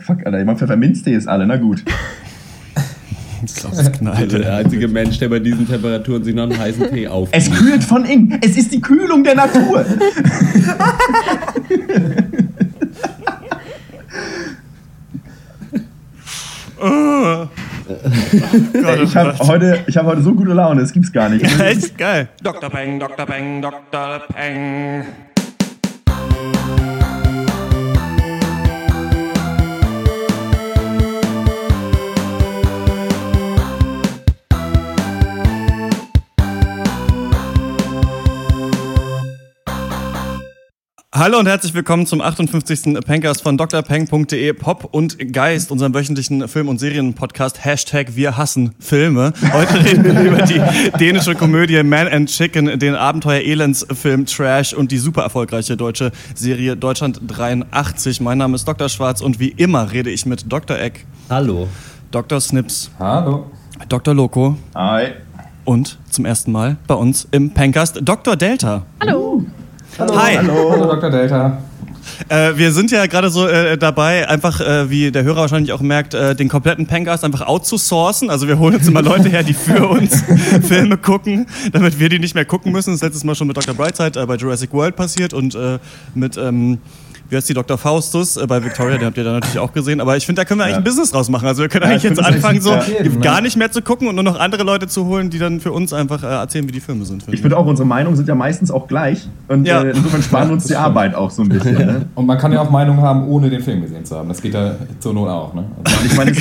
fuck, Alter. Jemand Pfefferminztee ist alle, na gut. Das knallt. Der einzige Mensch, der bei diesen Temperaturen sich noch einen heißen Tee auf. Es kühlt von innen. Es ist die Kühlung der Natur. Ey, ich habe heute, hab heute so gute Laune, das gibt's gar nicht. Ja, echt geil. Dr. Peng, Dr. Peng, Dr. Peng. Hallo und herzlich willkommen zum 58. Pencast von drpeng.de Pop und Geist, unserem wöchentlichen Film- und Serienpodcast. Hashtag Wir hassen Filme. Heute reden wir über die dänische Komödie Man and Chicken, den Abenteuer-Elendsfilm Trash und die super erfolgreiche deutsche Serie Deutschland 83. Mein Name ist Dr. Schwarz und wie immer rede ich mit Dr. Eck. Hallo. Dr. Snips. Hallo. Dr. Loco. Hi. Und zum ersten Mal bei uns im Pencast Dr. Delta. Hallo. Hallo. Hi. Hallo. Hallo, Dr. Delta. Äh, wir sind ja gerade so äh, dabei, einfach, äh, wie der Hörer wahrscheinlich auch merkt, äh, den kompletten Pencast einfach outzusourcen. Also wir holen uns immer Leute her, die für uns Filme gucken, damit wir die nicht mehr gucken müssen. Das ist letztes Mal schon mit Dr. Brightside äh, bei Jurassic World passiert und äh, mit... Ähm, wie heißt die Dr. Faustus äh, bei Victoria, den habt ihr da natürlich auch gesehen. Aber ich finde, da können wir eigentlich Ja. ein Business draus machen. Also wir können Ja, eigentlich ich jetzt anfangen, so. Eben, gar ne? nicht mehr zu gucken und nur noch andere Leute zu holen, die dann für uns einfach äh, erzählen, wie die Filme sind. Ich finde auch, unsere Meinungen sind ja meistens auch gleich. Und Ja. äh, insofern sparen wir uns die stimmt. Arbeit auch so ein bisschen. Ne? Und man kann ja auch Meinung haben, ohne den Film gesehen zu haben. Das geht ja zur Not auch. Ne? Also, ich meine,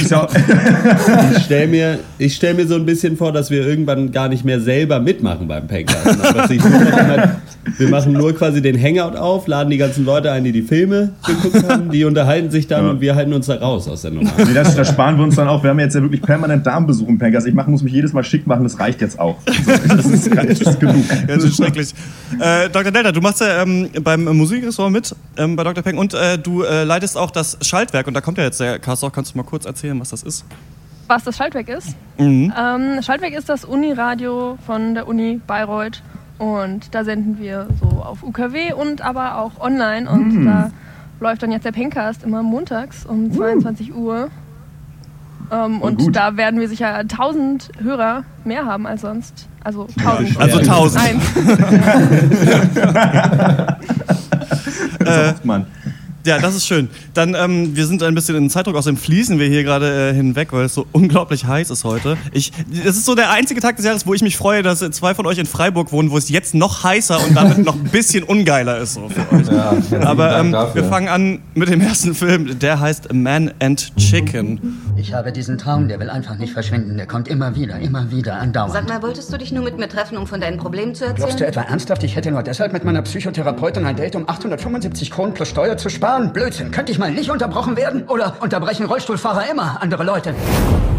Ich stelle mir, ich stell mir so ein bisschen vor, dass wir irgendwann gar nicht mehr selber mitmachen beim noch immer, wir machen nur quasi den Hangout auf, laden die ganzen Leute ein, die die Filme geguckt haben, die unterhalten sich dann Ja. und wir halten uns da raus aus der Nummer. Nee, das, das sparen wir uns dann auch. Wir haben jetzt ja wirklich permanent Darmbesuch im Pencast. Ich mach, muss mich jedes Mal schick machen, das reicht jetzt auch. Das, ist, das ist genug. Ja, das ist schrecklich. Äh, Dr. Delta, du machst ja ähm, beim Musikressort mit, ähm, bei Dr. Peng, und äh, du äh, leitest auch das Schaltwerk. Und da kommt ja jetzt der Cast auch. Kannst du mal kurz erzählen, was das ist? Was das Schaltwerk ist? Mhm. Ähm, Schaltwerk ist das Uniradio von der Uni Bayreuth. Und da senden wir so auf UKW und aber auch online. Und da läuft dann jetzt der Pencast immer montags um 22 Uhr. Ähm, und gut. da werden wir sicher 1000 Hörer mehr haben als sonst. Also 1000. Also 1000. Eins. Das hofft man. Ja, das ist schön. Dann, ähm, wir sind ein bisschen in Zeitdruck, außerdem fließen wir hier gerade äh, hinweg, weil es so unglaublich heiß ist heute. Ich, das ist so der einzige Tag des Jahres, wo ich mich freue, dass zwei von euch in Freiburg wohnen, wo es jetzt noch heißer und damit noch ein bisschen ungeiler ist so für euch. ja, Aber ähm, wir fangen an mit dem ersten Film, der heißt Man and Chicken. Ich habe diesen Traum, der will einfach nicht verschwinden. Der kommt immer wieder, immer wieder, andauernd. Sag mal, wolltest du dich nur mit mir treffen, um von deinen Problemen zu erzählen? Glaubst du etwa ernsthaft, ich hätte nur deshalb mit meiner Psychotherapeutin ein Date um 875 Kronen plus Steuer zu sparen? Blödsinn. Könnte ich mal nicht unterbrochen werden? Oder unterbrechen Rollstuhlfahrer immer andere Leute?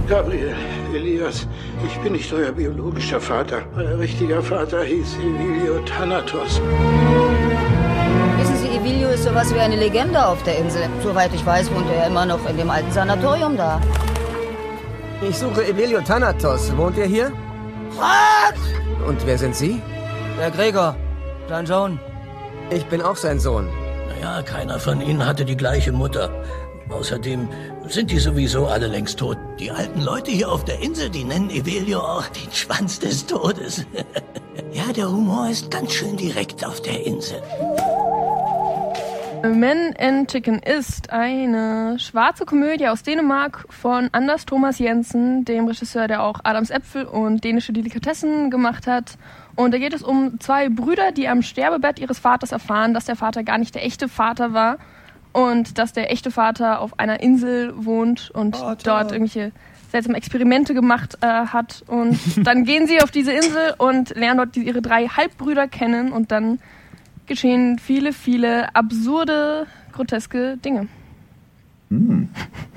Gabriel, Elias, ich bin nicht euer biologischer Vater. Euer richtiger Vater hieß Emilio Thanatos. Wissen Sie, Evilio ist sowas wie eine Legende auf der Insel. Soweit ich weiß, wohnt er immer noch in dem alten Sanatorium da. Ich suche Emilio Thanatos. Wohnt er hier? Was? Und wer sind Sie? Der Gregor, dein Sohn. Ich bin auch sein Sohn. Naja, keiner von ihnen hatte die gleiche Mutter. Außerdem sind die sowieso alle längst tot. Die alten Leute hier auf der Insel, die nennen Evelio auch den Schwanz des Todes. ja, der Humor ist ganz schön direkt auf der Insel. Men and Chicken ist eine schwarze Komödie aus Dänemark von Anders Thomas Jensen, dem Regisseur, der auch Adams Äpfel und dänische Delikatessen gemacht hat. Und da geht es um zwei Brüder, die am Sterbebett ihres Vaters erfahren, dass der Vater gar nicht der echte Vater war und dass der echte Vater auf einer Insel wohnt und dort irgendwelche seltsame Experimente gemacht äh, hat. Und dann gehen sie auf diese Insel und lernen dort ihre drei Halbbrüder kennen und dann geschehen viele, viele absurde, groteske Dinge.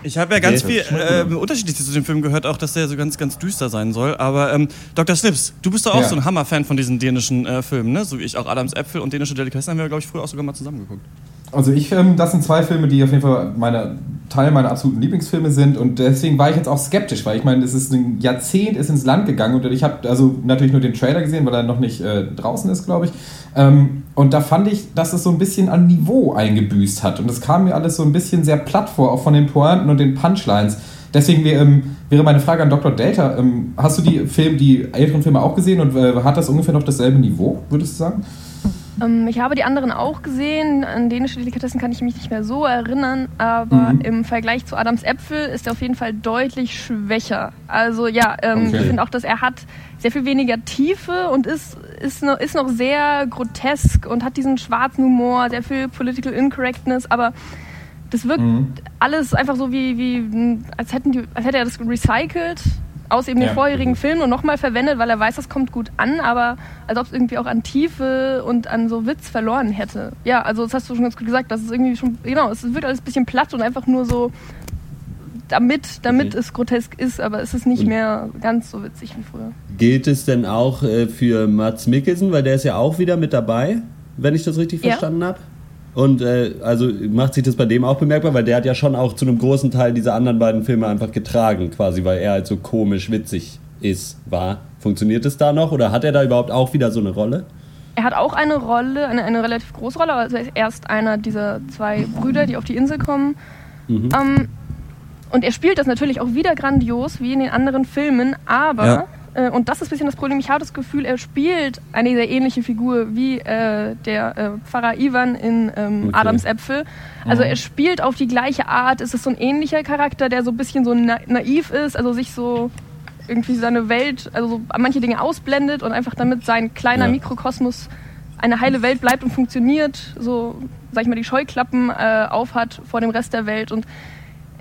Ich habe ja ganz Okay. viel äh, Unterschiedliches zu dem Film gehört, auch dass der so ganz, ganz düster sein soll. Aber ähm, Dr. Snips, du bist doch auch Ja. so ein Hammer-Fan von diesen dänischen äh, Filmen, ne? So wie ich auch Adams Äpfel und dänische Delikatessen haben wir, glaube ich, früher auch sogar mal zusammen geguckt. Also ich, ähm, das sind zwei Filme, die auf jeden Fall meine Teil meiner absoluten Lieblingsfilme sind und deswegen war ich jetzt auch skeptisch, weil ich meine, es ist ein Jahrzehnt ist ins Land gegangen und ich habe also natürlich nur den Trailer gesehen, weil er noch nicht äh, draußen ist, glaube ich. Ähm, und da fand ich, dass es so ein bisschen an Niveau eingebüßt hat und es kam mir alles so ein bisschen sehr platt vor, auch von den Pointen und den Punchlines. Deswegen wäre, ähm, wäre meine Frage an Dr. Delta, ähm, hast du die Film, die älteren Filme auch gesehen und äh, hat das ungefähr noch dasselbe Niveau, würdest du sagen? Ähm, ich habe die anderen auch gesehen. An dänische Delikatessen kann ich mich nicht mehr so erinnern, aber Mhm. im Vergleich zu Adams Äpfel ist er auf jeden Fall deutlich schwächer. Also ja, ähm, Okay. ich finde auch, dass er hat sehr viel weniger Tiefe und ist, ist, noch, ist noch sehr grotesk und hat diesen schwarzen Humor, sehr viel Political Incorrectness, aber das wirkt Mhm. alles einfach so wie, wie als, hätten die, als hätte er das recycelt aus eben den Ja. vorherigen Filmen und nochmal verwendet, weil er weiß, das kommt gut an, aber als ob es irgendwie auch an Tiefe und an so Witz verloren hätte. Ja, also das hast du schon ganz gut gesagt, das ist irgendwie schon, genau, es wird alles ein bisschen platt und einfach nur so, damit, damit Okay. es grotesk ist, aber es ist nicht Und- mehr ganz so witzig wie früher. Gilt es denn auch äh, für Mats Mikkelsen, weil der ist ja auch wieder mit dabei, wenn ich das richtig Ja. verstanden habe? Und äh, also macht sich das bei dem auch bemerkbar, weil der hat ja schon auch zu einem großen Teil diese anderen beiden Filme einfach getragen, quasi, weil er halt so komisch witzig ist, war. Funktioniert es da noch oder hat er da überhaupt auch wieder so eine Rolle? Er hat auch eine Rolle, eine, eine relativ große Rolle, also er ist erst einer dieser zwei Brüder, die auf die Insel kommen. Mhm. Ähm, und er spielt das natürlich auch wieder grandios, wie in den anderen Filmen, aber, Ja. Äh, und das ist ein bisschen das Problem, ich habe das Gefühl, er spielt eine sehr ähnliche Figur wie äh, der äh, Pfarrer Ivan in ähm, Okay. Adams Äpfel. Also er spielt auf die gleiche Art, es ist so ein ähnlicher Charakter, der so ein bisschen so na naiv ist, also sich so irgendwie seine Welt, also so manche Dinge ausblendet und einfach damit sein kleiner Ja. Mikrokosmos eine heile Welt bleibt und funktioniert, so, sag ich mal, die Scheuklappen äh, aufhat vor dem Rest der Welt. Und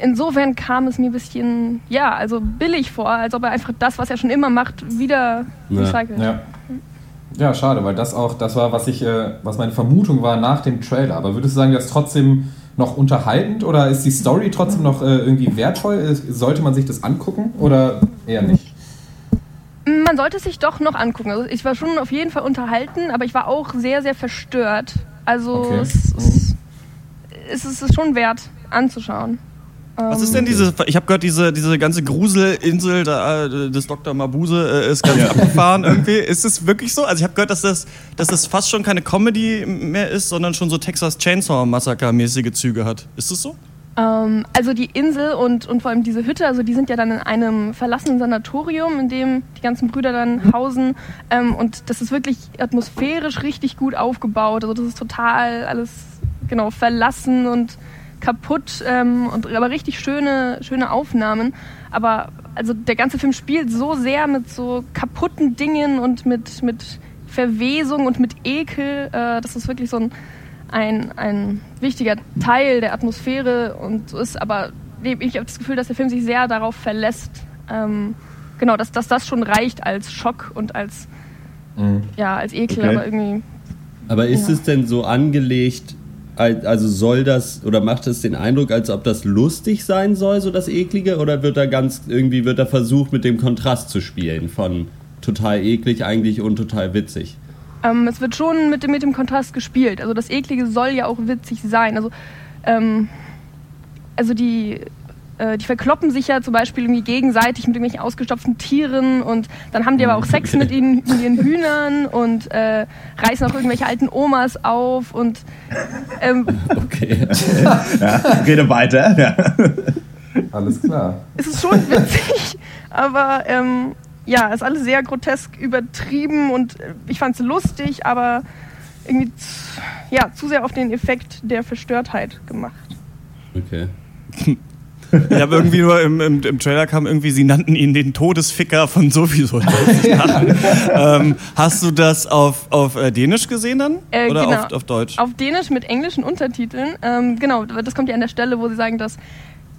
insofern kam es mir ein bisschen, ja, also billig vor, als ob er einfach das, was er schon immer macht, wieder Ja. recycelt. Ja. Ja, schade, weil das auch, das war, was ich, äh, was meine Vermutung war nach dem Trailer. Aber würdest du sagen, das ist trotzdem noch unterhaltend oder ist die Story trotzdem noch äh, irgendwie wertvoll? Ist- Sollte man sich das angucken oder eher nicht? Man sollte es sich doch noch angucken. Also ich war schon auf jeden Fall unterhalten, aber ich war auch sehr, sehr verstört. Also Okay. es, es, es ist es schon wert anzuschauen. Was Ähm, ist denn diese, ich habe gehört, diese, diese ganze Gruselinsel da, äh, des Dr. Mabuse äh, ist ganz abgefahren irgendwie. Ist es wirklich so? Also ich habe gehört, dass das, dass das fast schon keine Comedy mehr ist, sondern schon so Texas Chainsaw Massacre-mäßige Züge hat. Ist es so? Ähm, also die Insel und, und vor allem diese Hütte, also die sind ja dann in einem verlassenen Sanatorium, in dem die ganzen Brüder dann hausen. Ähm, und das ist wirklich atmosphärisch richtig gut aufgebaut. Also das ist total alles genau verlassen und kaputt, ähm, und, aber richtig schöne, schöne Aufnahmen. Aber also der ganze Film spielt so sehr mit so kaputten Dingen und mit, mit Verwesung und mit Ekel. Äh, das ist wirklich so ein ein, ein wichtiger Teil der Atmosphäre und so ist, aber ich habe das Gefühl, dass der Film sich sehr darauf verlässt, ähm, genau, dass, dass das schon reicht als Schock und als, ja, als Ekel, Okay. aber irgendwie. Aber ist Ja. es denn so angelegt, also soll das oder macht es den Eindruck, als ob das lustig sein soll, so das Eklige, oder wird da ganz irgendwie wird da versucht, mit dem Kontrast zu spielen von total eklig eigentlich und total witzig? Ähm, es wird schon mit dem, mit dem Kontrast gespielt. Also das Eklige soll ja auch witzig sein. Also, ähm, also die, äh, die verkloppen sich ja zum Beispiel irgendwie gegenseitig mit irgendwelchen ausgestopften Tieren und dann haben die aber auch Sex mit ihnen, mit ihren Hühnern und äh, reißen auch irgendwelche alten Omas auf und ähm, Okay. Ja, rede weiter. Ja. Alles klar. es ist schon witzig, aber ähm, ja, es ist alles sehr grotesk übertrieben und äh, ich fand es lustig, aber irgendwie ja, zu sehr auf den Effekt der Verstörtheit gemacht. Okay. Ich habe irgendwie nur im, im, im Trailer kam irgendwie, sie nannten ihn den Todesficker von sowieso. ähm, hast du das auf, auf äh, Dänisch gesehen dann? Äh, Oder genau. auf, auf Deutsch? Auf Dänisch mit englischen Untertiteln. Ähm, genau, das kommt ja an der Stelle, wo sie sagen, dass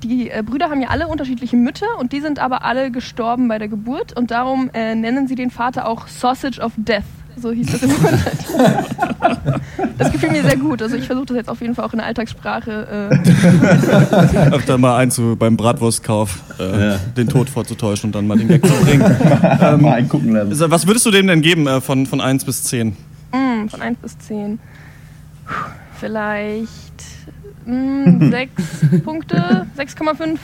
die äh, Brüder haben ja alle unterschiedliche Mütter und die sind aber alle gestorben bei der Geburt und darum äh, nennen sie den Vater auch Sausage of Death. So hieß das im Untertitel. Das gefiel mir sehr gut. Also ich versuche das jetzt auf jeden Fall auch in der Alltagssprache. Äh, Öfter mal einzu beim Bratwurstkauf äh, Ja. den Tod vorzutäuschen und dann mal den Gag zu bringen. Ähm, Mal eingucken lassen. Was würdest du dem denn geben äh, von, von 1 bis 10? Mm, von 1 bis 10. Puh, Vielleicht mh, sechs Punkte, 6,5,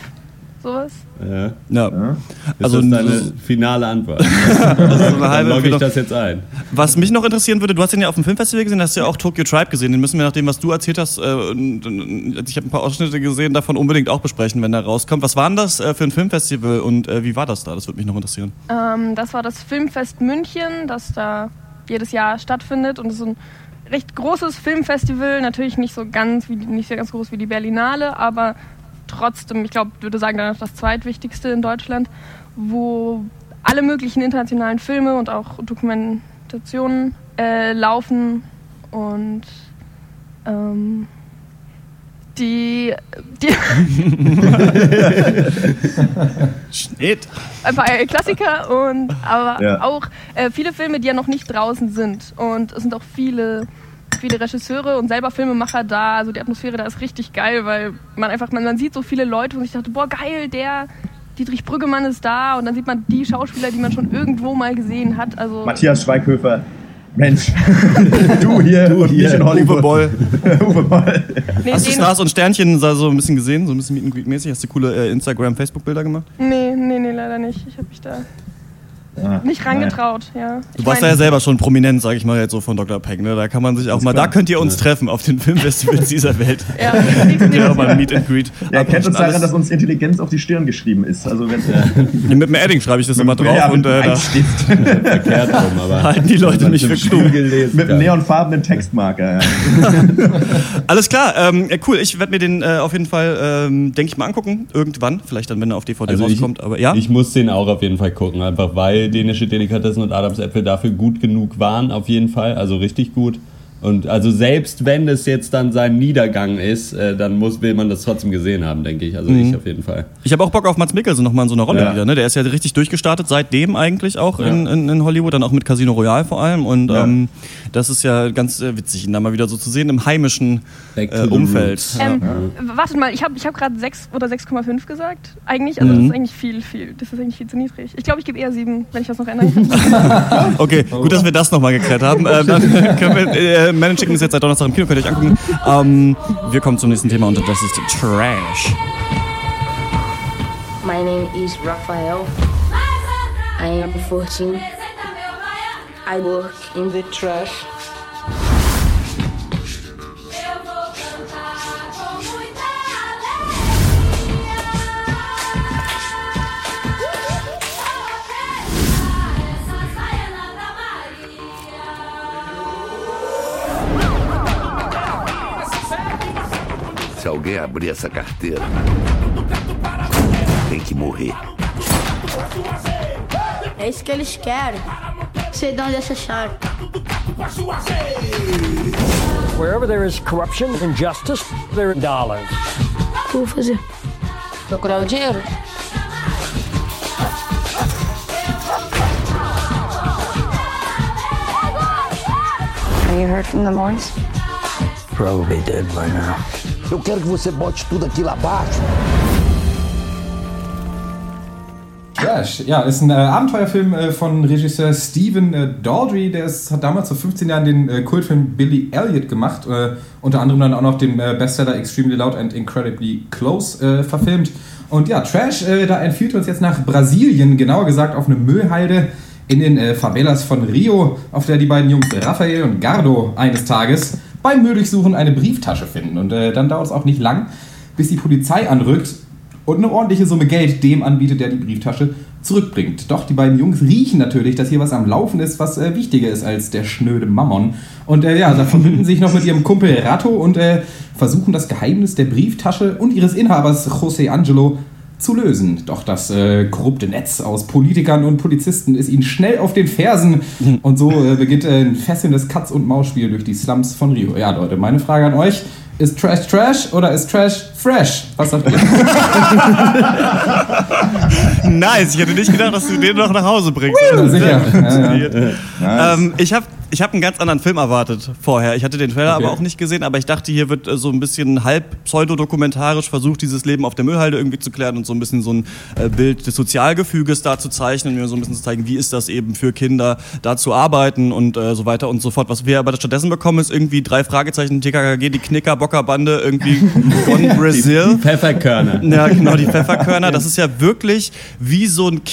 sowas. Ja. Ja. Ist Also das deine finale Antwort? eine Dann halbe logge ich das jetzt ein. Was mich noch interessieren würde, du hast den ja auf dem Filmfestival gesehen, hast ja auch Tokyo Tribe gesehen. Den müssen wir nach dem, was du erzählt hast, äh, ich habe ein paar Ausschnitte gesehen, davon unbedingt auch besprechen, wenn er rauskommt. Was war denn das äh, für ein Filmfestival und äh, wie war das da? Das würde mich noch interessieren. Ähm, das war das Filmfest München, das da jedes Jahr stattfindet und es ist ein recht großes Filmfestival, natürlich nicht so ganz wie nicht so ganz groß wie die Berlinale, aber trotzdem, ich glaube, würde sagen, dann das zweitwichtigste in Deutschland, wo alle möglichen internationalen Filme und auch Dokumentationen äh, laufen und ähm, die, die Schnitt. ein paar Klassiker und aber Ja. auch äh, viele Filme, die ja noch nicht draußen sind. Und es sind auch viele, viele Regisseure und selber Filmemacher da. Also die Atmosphäre da ist richtig geil, weil man einfach, man, man sieht so viele Leute und ich dachte, boah, geil, der Dietrich Brüggemann ist da und dann sieht man die Schauspieler, die man schon irgendwo mal gesehen hat. Also Matthias Schweighöfer. Mensch, du hier Du und hier, ich in Hollywood. Uwe Boll. Uwe Boll. nee, Hast du Stars und Sternchen so ein bisschen gesehen, so ein bisschen Meet and Greet mäßig? Hast du coole äh, Instagram, Facebook-Bilder gemacht? nee, nee, nee, leider nicht. Ich habe mich da Ah, nicht rangetraut. Ja. Du Ich warst mein, da ja selber schon prominent, sag ich mal jetzt so von Dr. Peng. Ne? Da kann man sich auch mal, da könnt ihr uns treffen auf den Filmfestivals dieser Welt. Ja, nächstes Ja, Jahr. mal Meet and Greet. Er kennt uns daran, dass uns Intelligenz auf die Stirn geschrieben ist. Also wenn Ja, mit dem Edding schreibe ich das immer drauf ja, und mit äh, da Bleistift. Verkehrt rum, aber. halten die Leute mich für klug. gelesen. mit einem neonfarbenen Textmarker. Ja. Alles klar, ähm, ja, cool. Ich werde mir den äh, auf jeden Fall, ähm, denke ich mal, angucken. Irgendwann. Vielleicht dann, wenn er auf DVD Also ich, rauskommt. Aber ja. ich muss den auch auf jeden Fall gucken, einfach weil dänische Delikatessen und Adamsäpfel dafür gut genug waren, auf jeden Fall, also richtig gut. Und also selbst wenn es jetzt dann sein Niedergang ist, äh, dann muss, will man das trotzdem gesehen haben, denke ich. Also ich auf jeden Fall. Ich habe auch Bock auf Mats Mikkelsen nochmal in so einer Rolle Ja. wieder. Ne? Der ist ja richtig durchgestartet, seitdem eigentlich auch in, in, in Hollywood, dann auch mit Casino Royale vor allem. Und Ja. ähm, das ist ja ganz äh, witzig, ihn da mal wieder so zu sehen im heimischen äh, the Umfeld. Ähm, Wartet mal, ich habe ich hab gerade 6 oder 6,5 gesagt. Eigentlich, also das ist eigentlich viel, viel. Das ist eigentlich viel zu niedrig. Ich glaube, ich gebe eher 7, wenn ich das noch ändern kann. Okay, gut, dass wir das nochmal geklärt haben. Ähm, dann können wir, äh, Man Chicken ist jetzt seit Donnerstag im Kino, könnt ihr euch angucken. Ähm, wir kommen zum nächsten Thema und das ist Trash. My name is Raphael. I am 14. I work in the trash. Alguém abrir essa carteira, tem que morrer. É isso que eles querem. Sei de onde essa chave. Wherever there is corruption, injustice, there are dollars. O que eu vou fazer? Procurar o dinheiro. Have you heard from the Moors? Probably dead by now. Eu quero que você bote tudo aquilo abaixo. Trash, ja, ist ein äh, Abenteuerfilm äh, von Regisseur Stephen äh, Daldry. Der ist, hat damals vor 15 Jahren den äh, Kultfilm Billy Elliot gemacht. Äh, unter anderem dann auch noch den äh, Bestseller Extremely Loud and Incredibly Close verfilmt. Und ja, Trash, da entführt uns jetzt nach Brasilien, genauer gesagt auf eine Müllhalde in den Favelas von Rio, auf der die beiden Jungs Rafael und Gardo eines Tages beim Mülldurchsuchen eine Brieftasche finden. Und äh, dann dauert es auch nicht lang, bis die Polizei anrückt und eine ordentliche Summe Geld dem anbietet, der die Brieftasche zurückbringt. Doch die beiden Jungs riechen natürlich, dass hier was am Laufen ist, was äh, wichtiger ist als der schnöde Mammon. Und äh, ja, da verbinden sich noch mit ihrem Kumpel Ratto und äh, versuchen das Geheimnis der Brieftasche und ihres Inhabers José Angelo zu lösen. Doch das äh, korrupte Netz aus Politikern und Polizisten ist ihnen schnell auf den Fersen und so äh, beginnt äh, ein fesselndes Katz-und-Maus-Spiel durch die Slums von Rio. Ja, Leute, meine Frage an euch. Ist Trash Trash oder ist Trash Fresh? Was sagt ihr? Nice, ich hätte nicht gedacht, dass du den noch nach Hause bringst. Woo, sicher. Ja, ja. Ähm, ich habe Ich habe einen ganz anderen Film erwartet vorher. Ich hatte den Trailer Okay. aber auch nicht gesehen, aber ich dachte, hier wird äh, so ein bisschen halb pseudodokumentarisch versucht, dieses Leben auf der Müllhalde irgendwie zu klären und so ein bisschen so ein äh, Bild des Sozialgefüges da zu zeichnen und mir so ein bisschen zu zeigen, wie ist das eben für Kinder da zu arbeiten und äh, so weiter und so fort. Was wir aber stattdessen bekommen, ist irgendwie drei Fragezeichen, TKKG, die Knicker-Bocker-Bande, irgendwie Gone Brazil. Die Pfefferkörner. Ja, genau, die Pfefferkörner. Das ist ja wirklich wie so ein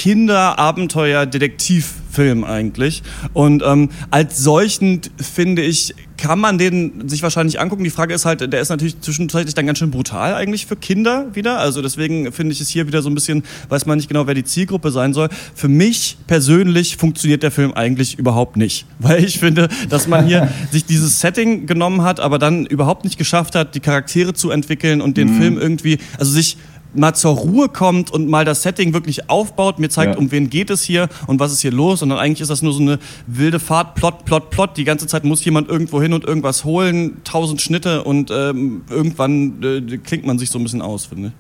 Kinder-Abenteuer-Detektivfilm eigentlich. Und ähm, als solchen, finde ich, kann man den sich wahrscheinlich angucken. Die Frage ist halt, der ist natürlich zwischenzeitlich dann ganz schön brutal eigentlich für Kinder wieder. Also deswegen finde ich es hier wieder so ein bisschen, weiß man nicht genau, wer die Zielgruppe sein soll. Für mich persönlich funktioniert der Film eigentlich überhaupt nicht. Weil ich finde, dass man hier sich dieses Setting genommen hat, aber dann überhaupt nicht geschafft hat, die Charaktere zu entwickeln und den Mhm. Film irgendwie, also sich mal zur Ruhe kommt und mal das Setting wirklich aufbaut, mir zeigt, Ja. um wen geht es hier und was ist hier los. Und dann eigentlich ist das nur so eine wilde Fahrt, Plot, Plot, Plot. Die ganze Zeit muss jemand irgendwo hin und irgendwas holen, tausend Schnitte und ähm, irgendwann äh, klingt man sich so ein bisschen aus, finde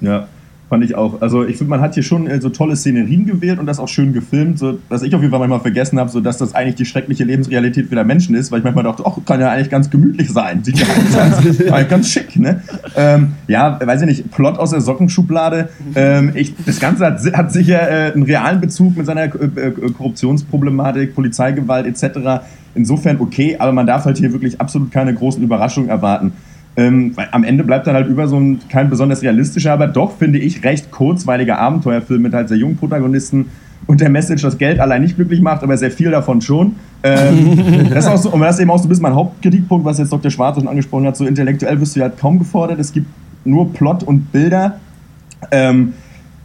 ich. Ja, fand ich auch. Also ich finde, man hat hier schon äh, so tolle Szenerien gewählt und das auch schön gefilmt, so dass ich auf jeden Fall manchmal vergessen habe, so dass das eigentlich die schreckliche Lebensrealität vieler Menschen ist, weil ich manchmal dachte, ach, kann ja eigentlich ganz gemütlich sein. Sieht ja eigentlich ganz, eigentlich ganz schick, ne? Ähm, ja, weiß ich nicht, Plot aus der Sockenschublade. Ähm, ich, das Ganze hat, hat sicher äh, einen realen Bezug mit seiner äh, äh, Korruptionsproblematik, Polizeigewalt etc. Insofern okay, aber man darf halt hier wirklich absolut keine großen Überraschungen erwarten. Ähm, am Ende bleibt dann halt über so ein kein besonders realistischer, aber doch, finde ich, recht kurzweiliger Abenteuerfilm mit halt sehr jungen Protagonisten und der Message, dass Geld allein nicht glücklich macht, aber sehr viel davon schon. Ähm, das ist auch so, und das ist eben auch so ein bisschen mein Hauptkritikpunkt, was jetzt Dr. Schwarz schon angesprochen hat. So intellektuell wirst du ja halt kaum gefordert. Es gibt nur Plot und Bilder. Ähm,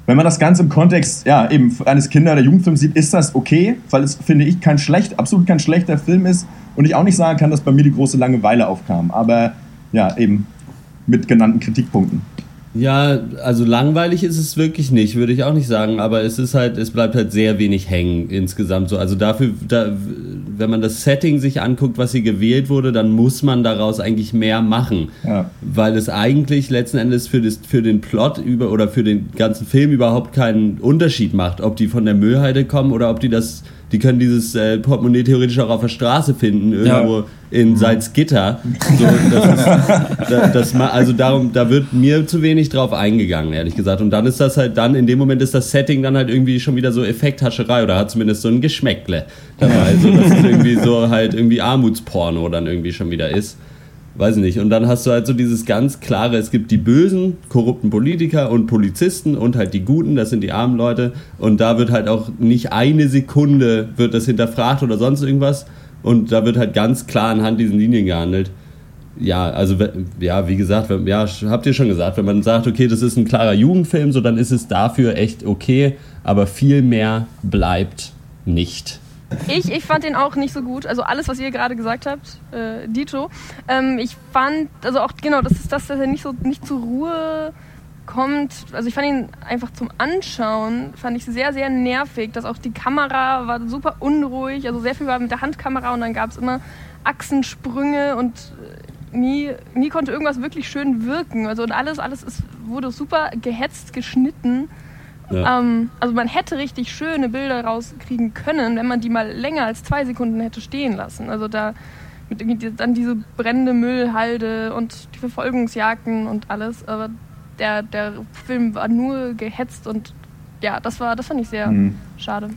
wenn man das Ganze im Kontext ja, eben eines Kinder- oder Jugendfilms sieht, ist das okay, weil es, finde ich, kein schlecht, absolut kein schlechter Film ist und ich auch nicht sagen kann, dass bei mir die große Langeweile aufkam. Aber ja, eben mit genannten Kritikpunkten. Ja, also langweilig ist es wirklich nicht, würde ich auch nicht sagen, aber es ist halt, es bleibt halt sehr wenig hängen insgesamt so. Also dafür, da, wenn man das Setting sich anguckt, was hier gewählt wurde, dann muss man daraus eigentlich mehr machen. Ja. Weil es eigentlich letzten Endes für, das, für den Plot über oder für den ganzen Film überhaupt keinen Unterschied macht, ob die von der Müllhalde kommen oder ob die das, die können dieses äh, Portemonnaie theoretisch auch auf der Straße finden, irgendwo in Salzgitter. So, das ist, da, das, also darum, da wird mir zu wenig drauf eingegangen, ehrlich gesagt. Und dann ist das halt dann, in dem Moment ist das Setting dann halt irgendwie schon wieder so Effekthascherei oder hat zumindest so ein Geschmäckle dabei. So, dass es irgendwie so halt irgendwie Armutsporno dann irgendwie schon wieder ist. Weiß ich nicht. Und dann hast du halt so dieses ganz klare, es gibt die bösen, korrupten Politiker und Polizisten und halt die guten, das sind die armen Leute. Und da wird halt auch nicht eine Sekunde wird das hinterfragt oder sonst irgendwas. Und da wird halt ganz klar anhand diesen Linien gehandelt. Ja, also ja, wie gesagt, ja, habt ihr schon gesagt, wenn man sagt, okay, das ist ein klarer Jugendfilm, so dann ist es dafür echt okay, aber viel mehr bleibt nicht. Ich, ich fand den auch nicht so gut. Also alles, was ihr gerade gesagt habt, äh, Dito. Ähm, ich fand, also auch genau, das ist das, dass er nicht so nicht zur Ruhe kommt. Also ich fand ihn einfach zum Anschauen, fand ich sehr, sehr nervig. Dass auch die Kamera war super unruhig. Also sehr viel war mit der Handkamera und dann gab es immer Achsensprünge und äh, nie, nie konnte irgendwas wirklich schön wirken. Also und alles, alles ist, wurde super gehetzt, geschnitten. Ja. Ähm, also man hätte richtig schöne Bilder rauskriegen können, wenn man die mal länger als zwei Sekunden hätte stehen lassen. Also da mit irgendwie dann diese brennende Müllhalde und die Verfolgungsjagden und alles. Aber der, der Film war nur gehetzt und ja, das war, das fand ich sehr Mhm. schade.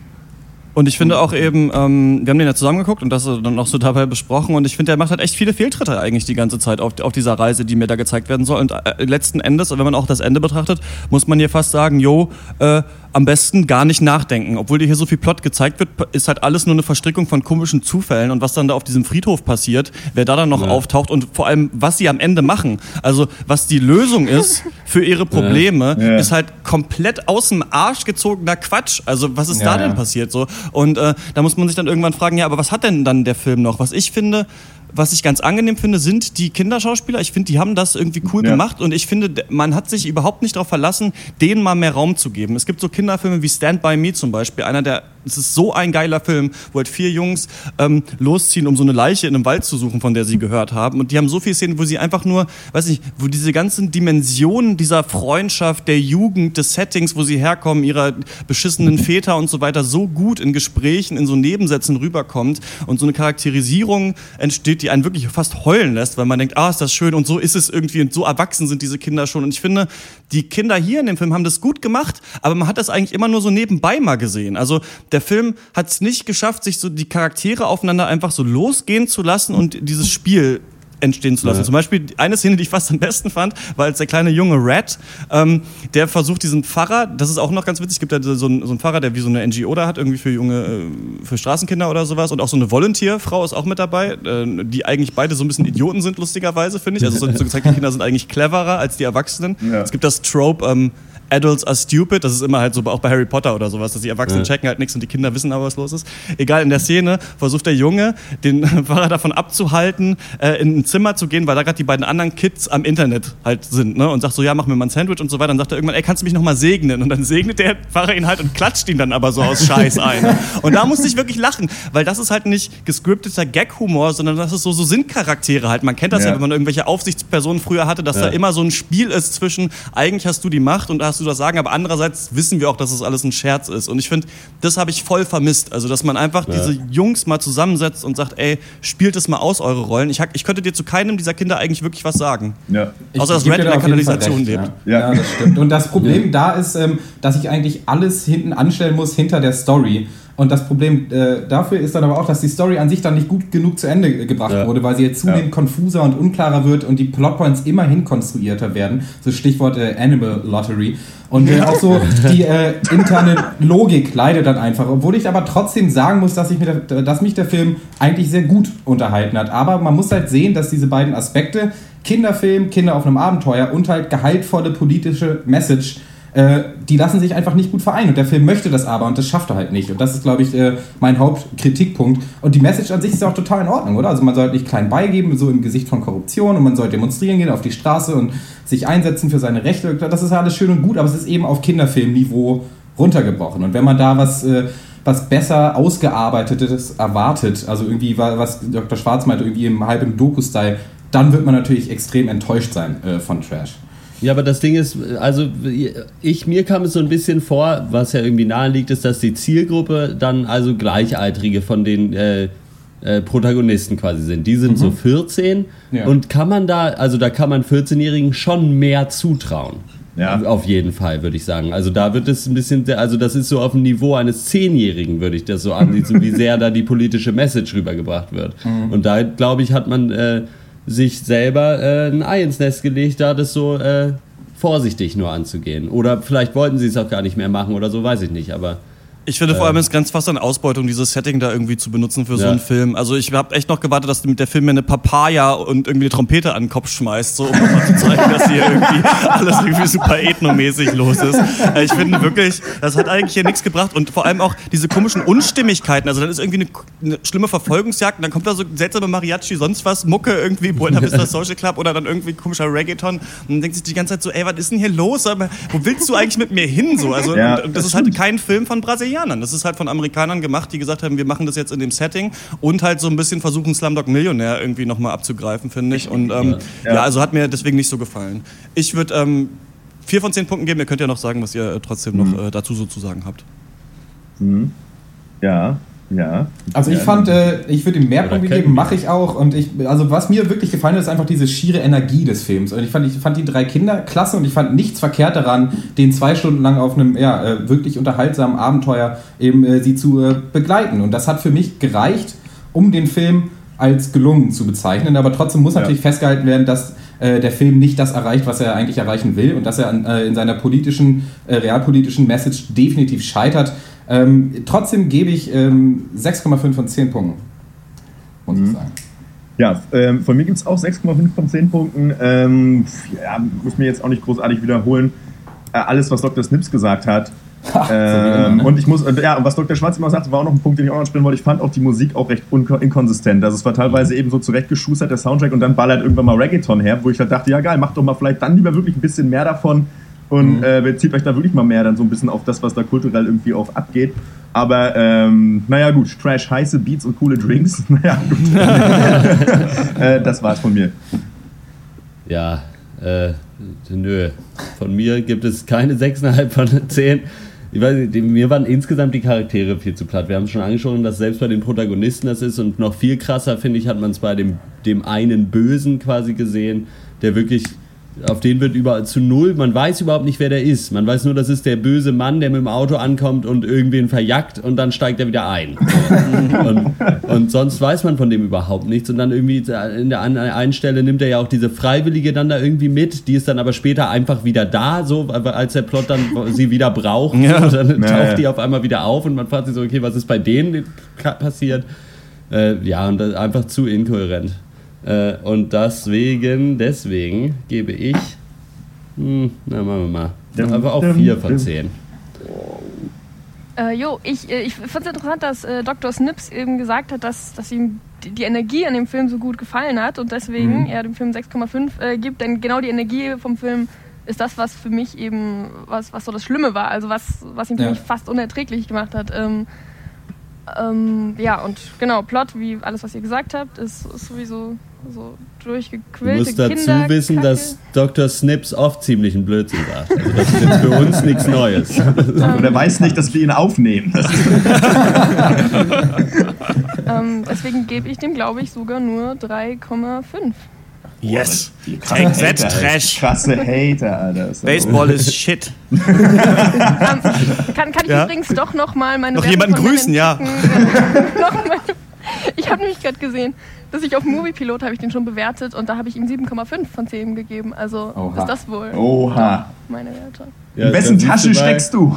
Und ich finde auch eben, ähm, wir haben den ja zusammengeguckt und das dann auch so dabei besprochen und ich finde, der macht halt echt viele Fehltritte eigentlich die ganze Zeit auf, auf dieser Reise, die mir da gezeigt werden soll. Und äh, letzten Endes, wenn man auch das Ende betrachtet, muss man hier fast sagen, jo, äh, am besten gar nicht nachdenken. Obwohl dir hier so viel Plot gezeigt wird, ist halt alles nur eine Verstrickung von komischen Zufällen und was dann da auf diesem Friedhof passiert, wer da dann noch Ja. auftaucht und vor allem, was sie am Ende machen. Also, was die Lösung ist für ihre Probleme, Ja. ist halt komplett aus dem Arsch gezogener Quatsch. Also, was ist Ja, da denn ja. passiert so? Und äh, da muss man sich dann irgendwann fragen, ja, aber was hat denn dann der Film noch? Was ich finde, was ich ganz angenehm finde, sind die Kinderschauspieler. Ich finde, die haben das irgendwie cool Ja. gemacht und ich finde, man hat sich überhaupt nicht darauf verlassen, denen mal mehr Raum zu geben. Es gibt so Kinderfilme wie Stand By Me zum Beispiel, einer der es ist so ein geiler Film, wo halt vier Jungs ähm, losziehen, um so eine Leiche in einem Wald zu suchen, von der sie gehört haben. Und die haben so viele Szenen, wo sie einfach nur, weiß nicht, wo diese ganzen Dimensionen dieser Freundschaft, der Jugend, des Settings, wo sie herkommen, ihrer beschissenen Väter und so weiter, so gut in Gesprächen, in so Nebensätzen rüberkommt und so eine Charakterisierung entsteht, die einen wirklich fast heulen lässt, weil man denkt, ah, ist das schön und so ist es irgendwie und so erwachsen sind diese Kinder schon. Und ich finde, die Kinder hier in dem Film haben das gut gemacht, aber man hat das eigentlich immer nur so nebenbei mal gesehen. Also der Film hat es nicht geschafft, sich so die Charaktere aufeinander einfach so losgehen zu lassen und dieses Spiel entstehen zu lassen. Ja. Zum Beispiel eine Szene, die ich fast am besten fand, war als der kleine junge Rat, ähm, der versucht diesen Pfarrer, das ist auch noch ganz witzig, es gibt ja so einen, so einen Pfarrer, der wie so eine NGO da hat, irgendwie für junge, äh, für Straßenkinder oder sowas und auch so eine Volunteer-Frau ist auch mit dabei, äh, die eigentlich beide so ein bisschen Idioten sind, lustigerweise, finde ich. Also so, so gezeigt, die Kinder sind eigentlich cleverer als die Erwachsenen. Ja. Es gibt das Trope, ähm, Adults are stupid, das ist immer halt so auch bei Harry Potter oder sowas, dass die Erwachsenen Ja. checken halt nichts und die Kinder wissen aber, was los ist. Egal, in der Szene versucht der Junge, den Pfarrer davon abzuhalten, äh, in ein Zimmer zu gehen, weil da gerade die beiden anderen Kids am Internet halt sind, ne? Und sagt so, ja, mach mir mal ein Sandwich und so weiter. Dann sagt er irgendwann, ey, kannst du mich noch mal segnen? Und dann segnet der Pfarrer ihn halt und klatscht ihn dann aber so aus Scheiß ein. Und da musste ich wirklich lachen, weil das ist halt nicht gescripteter Gag-Humor, sondern das ist so, so sind Charaktere halt. Man kennt das ja, Ja. wenn man irgendwelche Aufsichtspersonen früher hatte, dass Ja. da immer so ein Spiel ist zwischen, eigentlich hast du die Macht und hast du das Sagen, aber andererseits wissen wir auch, dass es das alles ein Scherz ist. Und ich finde, das habe ich voll vermisst. Also, dass man einfach Ja. diese Jungs mal zusammensetzt und sagt, ey, spielt es mal aus, eure Rollen. Ich, ich könnte dir zu keinem dieser Kinder eigentlich wirklich was sagen. Ja. Außer, dass Red in der Kanalisation recht, lebt. Ja. Ja. Ja. das stimmt. Und das Problem da ist, ähm, dass ich eigentlich alles hinten anstellen muss hinter der Story. Und das Problem äh, dafür ist dann aber auch, dass die Story an sich dann nicht gut genug zu Ende gebracht Ja. wurde, weil sie jetzt zunehmend konfuser und unklarer wird und die Plotpoints immerhin konstruierter werden. So Stichwort äh, Animal Lottery. Und äh, auch so die äh, interne Logik leidet dann einfach. Obwohl ich aber trotzdem sagen muss, dass, ich mir dass mich der Film eigentlich sehr gut unterhalten hat. Aber man muss halt sehen, dass diese beiden Aspekte, Kinderfilm, Kinder auf einem Abenteuer und halt gehaltvolle politische Message, äh, die lassen sich einfach nicht gut vereinen. Und der Film möchte das aber und das schafft er halt nicht. Und das ist, glaube ich, äh, mein Hauptkritikpunkt. Und die Message an sich ist ja auch total in Ordnung, oder? Also man sollte nicht klein beigeben, so im Gesicht von Korruption und man soll demonstrieren gehen auf die Straße und sich einsetzen für seine Rechte. Das ist ja alles schön und gut, aber es ist eben auf Kinderfilmniveau runtergebrochen. Und wenn man da was, äh, was besser ausgearbeitetes erwartet, also irgendwie, wa- was Dr. Schwarz meinte, irgendwie im halben Doku-Style, dann wird man natürlich extrem enttäuscht sein äh, von Trash. Ja, aber das Ding ist, also ich mir kam es so ein bisschen vor, was ja irgendwie nahe liegt, ist, dass die Zielgruppe dann also Gleichaltrige von den äh, äh, Protagonisten quasi sind. Die sind so 14 Ja. und kann man da, also da kann man 14-Jährigen schon mehr zutrauen. Ja. Auf jeden Fall, würde ich sagen. Also da wird es ein bisschen, also das ist so auf dem Niveau eines Zehnjährigen, würde ich das so ansehen, wie sehr da die politische Message rübergebracht wird. Und da, glaube ich, hat man äh, sich selber äh, ein Ei ins Nest gelegt, da das so äh, vorsichtig nur anzugehen. Oder vielleicht wollten sie es auch gar nicht mehr machen oder so, weiß ich nicht. Aber Ich finde vor Ähm. allem es ist ganz fast eine Ausbeutung, dieses Setting da irgendwie zu benutzen für so Ja. einen Film. Also ich habe echt noch gewartet, dass der Film mir eine Papaya und irgendwie eine Trompete an den Kopf schmeißt, so um mal zu zeigen, dass hier irgendwie alles irgendwie super ethnomäßig los ist. Äh, Ich finde wirklich, das hat eigentlich hier nichts gebracht und vor allem auch diese komischen Unstimmigkeiten. Also dann ist irgendwie eine, eine schlimme Verfolgungsjagd und dann kommt da so seltsame Mariachi, sonst was, Mucke irgendwie, Buena Vista Social Club oder dann irgendwie komischer Reggaeton und dann denkt sich die ganze Zeit so, ey, was ist denn hier los? Aber wo willst du eigentlich mit mir hin? So, also Ja, und, und das das ist halt kein Film von Brasilianern. Das ist halt von Amerikanern gemacht, die gesagt haben, wir machen das jetzt in dem Setting und halt so ein bisschen versuchen, Slumdog Millionär irgendwie nochmal abzugreifen, finde ich. Und ähm, ja. Ja. also hat mir deswegen nicht so gefallen. Ich würde ähm, vier von zehn Punkten geben. Ihr könnt ja noch sagen, was ihr trotzdem noch äh, dazu so zu sagen habt. Mhm. Ja, ja. Also ich ja. fand, äh, ich würde ihm mehr Punkte geben, mache ich auch. Und ich, also was mir wirklich gefallen hat, ist einfach diese schiere Energie des Films. Und ich fand, ich fand die drei Kinder klasse und ich fand nichts verkehrt daran, den zwei Stunden lang auf einem ja, äh, wirklich unterhaltsamen Abenteuer eben äh, sie zu äh, begleiten. Und das hat für mich gereicht, um den Film als gelungen zu bezeichnen. Aber trotzdem muss natürlich festgehalten werden, dass äh, der Film nicht das erreicht, was er eigentlich erreichen will und dass er äh, in seiner politischen, äh, realpolitischen Message definitiv scheitert. Ähm, trotzdem gebe ich ähm, 6,5 von 10 Punkten. Muss ich sagen. Ja, ähm, von mir gibt es auch 6,5 von 10 Punkten. Ähm, ja, muss mir jetzt auch nicht großartig wiederholen. Äh, alles, was Dr. Snips gesagt hat. ähm, ne? und ich muss, äh, ja, und was Dr. Schwarz immer sagte, war auch noch ein Punkt, den ich auch noch ansprechen wollte. Ich fand auch die Musik auch recht inkonsistent. Also es war teilweise eben so zurechtgeschustert, der Soundtrack, und dann ballert irgendwann mal Reggaeton her, wo ich halt dachte, ja geil, mach doch mal vielleicht dann lieber wirklich ein bisschen mehr davon und Mhm. äh, bezieht euch da wirklich mal mehr dann so ein bisschen auf das, was da kulturell irgendwie auch abgeht. Aber ähm, naja gut, Trash, heiße Beats und coole Drinks. Naja gut. äh, das war's von mir. Ja, äh, nö. Von mir gibt es keine 6,5 von 10. Ich weiß nicht, mir waren insgesamt die Charaktere viel zu platt. Wir haben es schon angesprochen, dass selbst bei den Protagonisten das ist und noch viel krasser, finde ich, hat man es bei dem, dem einen Bösen quasi gesehen, der wirklich, auf den wird überall zu null. Man weiß überhaupt nicht, wer der ist. Man weiß nur, das ist der böse Mann, der mit dem Auto ankommt und irgendwen verjagt und dann steigt er wieder ein. und, und sonst weiß man von dem überhaupt nichts. Und dann irgendwie in der an der einen Stelle nimmt er ja auch diese Freiwillige dann da irgendwie mit, die ist dann aber später einfach wieder da, so als der Plot dann sie wieder braucht. Ja. Und dann taucht ja. die auf einmal wieder auf und man fragt sich so, okay, was ist bei denen passiert? Äh, ja, und das ist einfach zu inkohärent. Äh, und deswegen, deswegen gebe ich, hm, na machen wir mal, einfach auch 4 von 10. Äh, jo, ich, äh, ich finde es interessant, dass äh, Dr. Snips eben gesagt hat, dass, dass ihm die, die Energie an dem Film so gut gefallen hat und deswegen Mhm. er dem Film 6,5 äh, gibt. Denn genau die Energie vom Film ist das, was für mich eben, was, was so das Schlimme war, also was, was ihn für Ja. mich fast unerträglich gemacht hat. Ähm, ähm, ja, und genau, Plot, wie alles, was ihr gesagt habt, ist, ist sowieso so Du durchgequillte musst dazu Kinder wissen, Kacke. dass Dr. Snips oft ziemlichen Blödsinn sagt. Also das ist jetzt für uns nichts Neues. Und er weiß nicht, dass wir ihn aufnehmen. Ähm, deswegen gebe ich dem, glaube ich, sogar nur 3,5. Yes. Take that. Trash. Krasse Hater, Alter. Baseball ist shit. Kann, kann ich Ja? übrigens doch noch mal meine Noch jemanden grüßen, ja. Noch mal, Ich habe nämlich gerade gesehen, dass ich auf Moviepilot habe ich den schon bewertet und da habe ich ihm 7,5 von 10 gegeben. Also Oha. ist das wohl Oha. meine Werte. In wessen Tasche steckst du?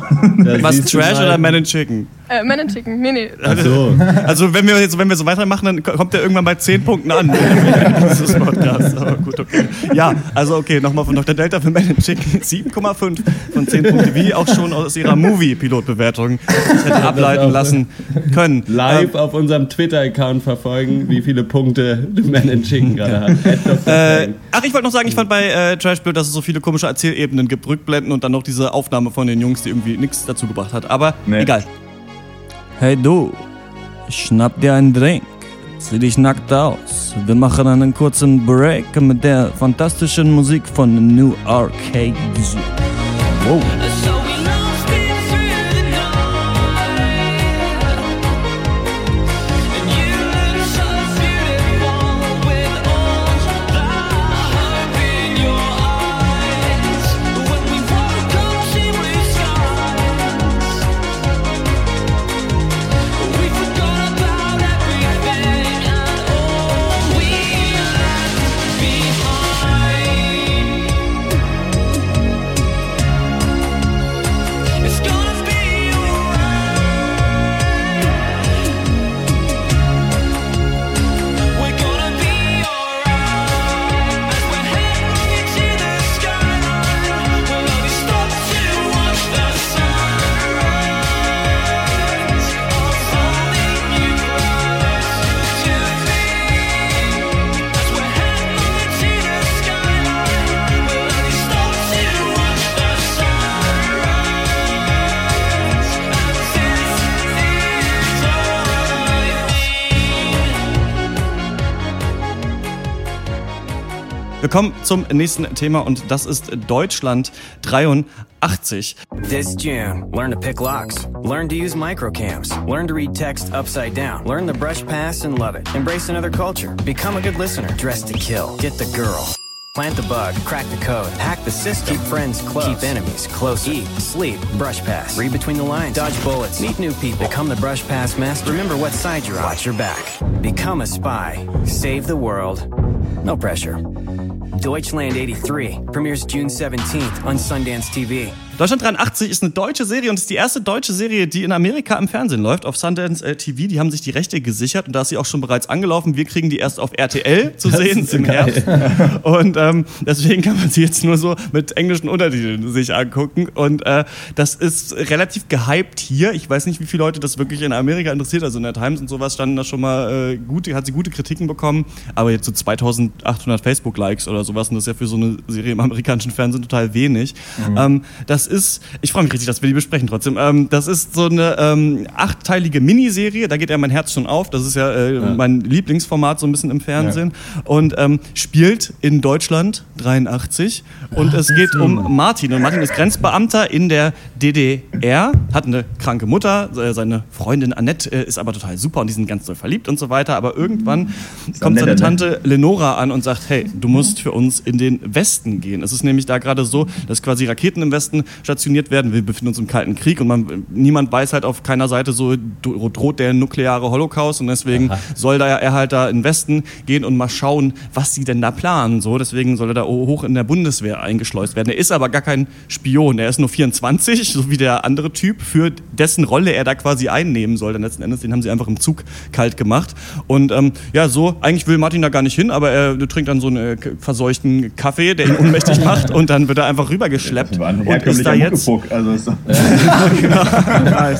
Was, Trash oder Man Chicken? Äh, Men in Chicken, nee, nee. Ach so. Also wenn wir, jetzt, wenn wir so weitermachen, dann kommt er irgendwann bei 10 Punkten an. Dieses Podcast. Aber gut, okay. Ja, also okay, nochmal von Dr. Delta für Men in Chicken. 7,5 von 10 Punkten, wie auch schon aus ihrer Movie-Pilotbewertung hätte ableiten lassen können. Live auf unserem Twitter-Account verfolgen, wie viele Punkte Man in Chicken gerade hat. Äh, ach, ich wollte noch sagen, ich fand bei äh, Trash blöd, dass es so viele komische Erzählebenen gibt, Rückblenden und dann noch diese Aufnahme von den Jungs, die irgendwie nichts dazu gebracht hat. Aber Nee. egal. Hey du, schnapp dir einen Drink, zieh dich nackt aus. Wir machen einen kurzen Break mit der fantastischen Musik von New Arcade. Wow. Kommen zum nächsten Thema und das ist Deutschland 83. This June, learn to pick locks. Learn to use microcams. Learn to read text upside down. Learn the brush pass and love it. Embrace another culture. Become a good listener. Dress to kill. Get the girl. Plant the bug, crack the code, hack the system, keep friends close, keep enemies close, eat, sleep, brush pass, read between the lines, dodge bullets, meet new people, become the brush pass master. Remember what side you're on, watch your back, become a spy, save the world. No pressure. Deutschland 83 premieres June 17th on Sundance TV. Deutschland 83 ist eine deutsche Serie und ist die erste deutsche Serie, die in Amerika im Fernsehen läuft, auf Sundance äh, TV. Die haben sich die Rechte gesichert und da ist sie auch schon bereits angelaufen. Wir kriegen die erst auf RTL zu Das sehen so im geil. Herbst. Und ähm, deswegen kann man sie jetzt nur so mit englischen Untertiteln sich angucken. Und äh, das ist relativ gehypt hier. Ich weiß nicht, wie viele Leute das wirklich in Amerika interessiert. Also in der Times und sowas standen da schon mal äh, gute, hat sie gute Kritiken bekommen. Aber jetzt so 2800 Facebook-Likes oder sowas. Und das ist ja für so eine Serie im amerikanischen Fernsehen total wenig. Mhm. Ähm, das ist, ich freue mich richtig, dass wir die besprechen trotzdem. Ähm, das ist so eine ähm, achtteilige Miniserie. Da geht ja mein Herz schon auf. Das ist ja, äh, Ja. mein Lieblingsformat so ein bisschen im Fernsehen. Und ähm, spielt in Deutschland 83. Und es geht um Martin. Und Martin ist Grenzbeamter in der DDR, hat eine kranke Mutter. Seine Freundin Annette äh, ist aber total super und die sind ganz doll verliebt und so weiter. Aber irgendwann kommt seine ne? Tante Lenora an und sagt, hey, du musst für uns in den Westen gehen. Es ist nämlich da gerade so, dass quasi Raketen im Westen stationiert werden. Wir befinden uns im Kalten Krieg und man, niemand weiß halt auf keiner Seite so, dro- droht der nukleare Holocaust und deswegen soll da er halt da in den Westen gehen und mal schauen, was sie denn da planen. So, deswegen soll er da hoch in der Bundeswehr eingeschleust werden. Er ist aber gar kein Spion. Er ist nur 24, so wie der andere Typ, für dessen Rolle er da quasi einnehmen soll. Dann letzten Endes, den haben sie einfach im Zug kalt gemacht. Und ähm, ja, so, eigentlich will Martin da gar nicht hin, aber er trinkt dann so einen äh, verseuchten Kaffee, der ihn ohnmächtig macht und dann wird er einfach rübergeschleppt und ist da jetzt also ist doch- genau. Nice.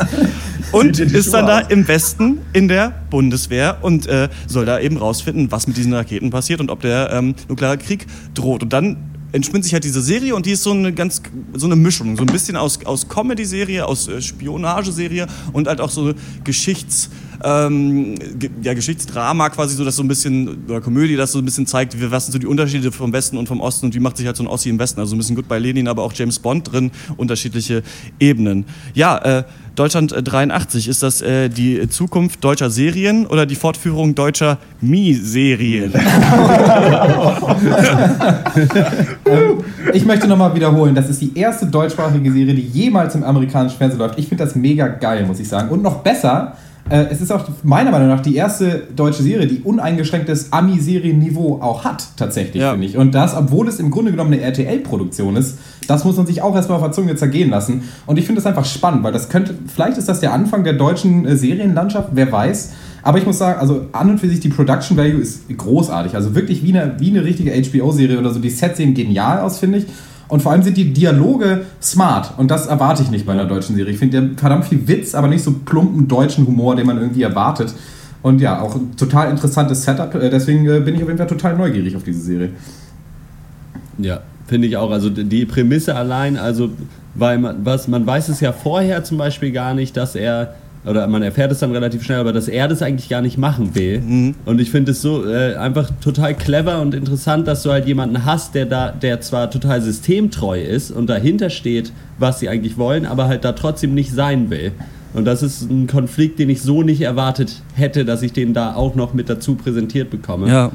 Und ist dann da im Westen in der Bundeswehr und äh, soll da eben rausfinden, was mit diesen Raketen passiert und ob der ähm, nukleare Krieg droht. Und dann entspinnt sich halt diese Serie und die ist so eine ganz so eine Mischung, so ein bisschen aus, aus Comedy-Serie, aus äh, Spionageserie und halt auch so Geschichts ähm, ja, Geschichtsdrama quasi so, dass so ein bisschen, oder Komödie, das so ein bisschen zeigt, was sind so die Unterschiede vom Westen und vom Osten und wie macht sich halt so ein Ossi im Westen. Also ein bisschen gut bei Lenin, aber auch James Bond drin, unterschiedliche Ebenen. Ja, äh, Deutschland äh, 83, ist das äh, die Zukunft deutscher Serien oder die Fortführung deutscher Mi-Serien? Ich möchte nochmal wiederholen, das ist die erste deutschsprachige Serie, die jemals im amerikanischen Fernsehen läuft. Ich finde das mega geil, muss ich sagen. Und noch besser, äh, es ist auch meiner Meinung nach die erste deutsche Serie, die uneingeschränktes Ami-Serienniveau auch hat, tatsächlich, finde ich. Und das, obwohl es im Grunde genommen eine RTL-Produktion ist, das muss man sich auch erstmal auf der Zunge zergehen lassen. Und ich finde das einfach spannend, weil das könnte, vielleicht ist das der Anfang der deutschen äh, Serienlandschaft, wer weiß. Aber ich muss sagen, also an und für sich die Production Value ist großartig. Also wirklich wie eine, wie eine richtige HBO-Serie oder so. Die Sets sehen genial aus, finde ich. Und vor allem sind die Dialoge smart. Und das erwarte ich nicht bei einer deutschen Serie. Ich finde, die haben verdammt viel Witz, aber nicht so plumpen deutschen Humor, den man irgendwie erwartet. Und ja, auch ein total interessantes Setup. Äh, Deswegen äh, bin ich auf jeden Fall total neugierig auf diese Serie. Ja, finde ich auch. Also die Prämisse allein, also weil man, was, man weiß es ja vorher zum Beispiel gar nicht, dass er, oder man erfährt es dann relativ schnell, aber dass er das eigentlich gar nicht machen will. Und ich finde es so äh, einfach total clever und interessant, dass du halt jemanden hast, der da, der zwar total systemtreu ist und dahinter steht, was sie eigentlich wollen, aber halt da trotzdem nicht sein will. Und das ist ein Konflikt, den ich so nicht erwartet hätte, dass ich den da auch noch mit dazu präsentiert bekomme. Ja.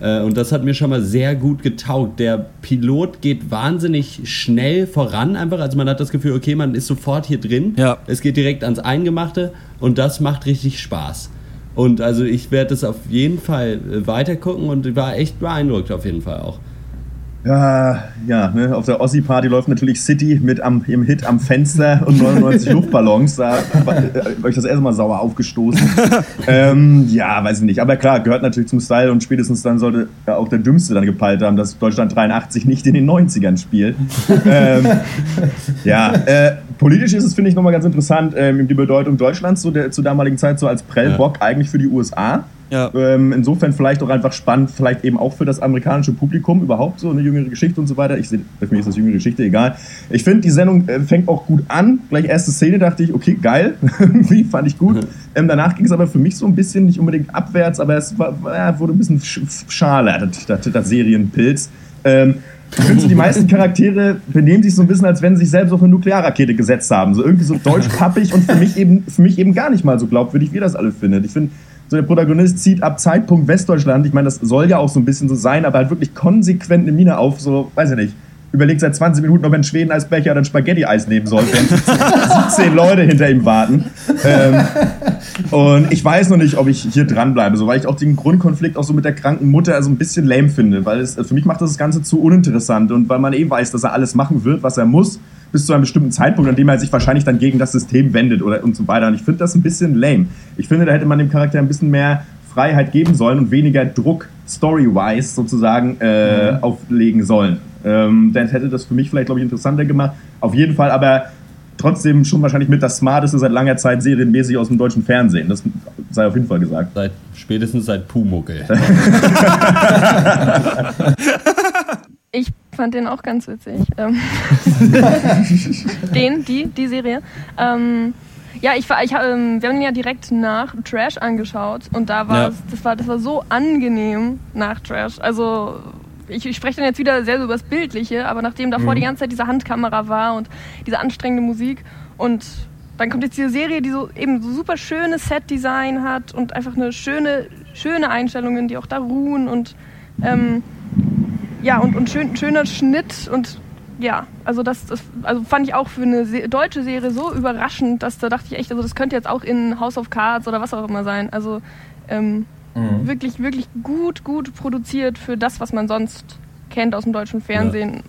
Äh, Und das hat mir schon mal sehr gut getaugt. Der Pilot geht wahnsinnig schnell voran einfach. Also man hat das Gefühl, okay, man ist sofort hier drin. Ja. Es geht direkt ans Eingemachte und das macht richtig Spaß. Und also ich werde das auf jeden Fall äh, weitergucken und war echt beeindruckt auf jeden Fall auch. Ja, ja ne? auf der Ossi-Party läuft natürlich City mit am, im Hit am Fenster und 99 Luftballons. Da war äh, ich das erste Mal sauer aufgestoßen. ähm, ja, weiß ich nicht. Aber klar, gehört natürlich zum Style und spätestens dann sollte ja auch der Dümmste dann gepeilt haben, dass Deutschland 83 nicht in den 90ern spielt. ähm, ja, äh, politisch ist es, finde ich, nochmal ganz interessant, ähm, die Bedeutung Deutschlands zu der, zur damaligen Zeit so als Prellbock eigentlich für die USA. Ja. Ähm, insofern vielleicht auch einfach spannend, vielleicht eben auch für das amerikanische Publikum überhaupt so eine jüngere Geschichte und so weiter. Ich sehe, für mich ist das jüngere Geschichte egal. Ich finde, die Sendung äh, fängt auch gut an. Gleich erste Szene dachte ich, okay, geil. Irgendwie fand ich gut. Ähm, danach ging es aber für mich so ein bisschen, nicht unbedingt abwärts, aber es war, war, wurde ein bisschen sch schaler, das, das, das Serienpilz. Ähm, ich finde die meisten Charaktere benehmen sich so ein bisschen, als wenn sie sich selbst auf eine Nuklearrakete gesetzt haben. So irgendwie so deutsch-pappig und für mich, eben, für mich eben gar nicht mal so glaubwürdig, wie das alle findet. Ich finde, so der Protagonist zieht ab Zeitpunkt Westdeutschland, ich meine, das soll ja auch so ein bisschen so sein, aber halt wirklich konsequent eine Mine auf, so, weiß ich nicht, überlegt seit 20 Minuten, ob er einen Schweden-Eisbecher oder ein Spaghetti-Eis nehmen soll, wenn 17 Leute hinter ihm warten. Ähm, und ich weiß noch nicht, ob ich hier dranbleibe, so, weil ich auch den Grundkonflikt auch so mit der kranken Mutter so ein bisschen lame finde, weil es, für mich macht das, das Ganze zu uninteressant und weil man eh weiß, dass er alles machen wird, was er muss. Bis zu einem bestimmten Zeitpunkt, an dem er sich wahrscheinlich dann gegen das System wendet oder und so weiter. Und ich finde das ein bisschen lame. Ich finde, da hätte man dem Charakter ein bisschen mehr Freiheit geben sollen und weniger Druck story-wise sozusagen äh, Mhm. auflegen sollen. Ähm, dann hätte das für mich vielleicht, glaube ich, interessanter gemacht. Auf jeden Fall aber trotzdem schon wahrscheinlich mit das smarteste seit langer Zeit serienmäßig aus dem deutschen Fernsehen. Das sei auf jeden Fall gesagt. Seit, spätestens seit Pumuckel. Ich fand den auch ganz witzig. Ähm, den, die, die Serie. Ähm, ja, ich war, ich, ähm, wir haben ihn ja direkt nach Trash angeschaut und da war Ja. es, das war, das war so angenehm nach Trash. Also ich, ich spreche dann jetzt wieder sehr so über das Bildliche, aber nachdem davor Mhm. die ganze Zeit diese Handkamera war und diese anstrengende Musik und dann kommt jetzt diese Serie, die so eben so super schönes Set-Design hat und einfach eine schöne, schöne Einstellungen, die auch da ruhen und ähm, ja, und, und schön, schöner Schnitt und ja, also das, das also fand ich auch für eine Se deutsche Serie so überraschend, dass da dachte ich echt, also das könnte jetzt auch in House of Cards oder was auch immer sein. Also ähm, Mhm. wirklich, wirklich gut, gut produziert für das, was man sonst kennt aus dem deutschen Fernsehen.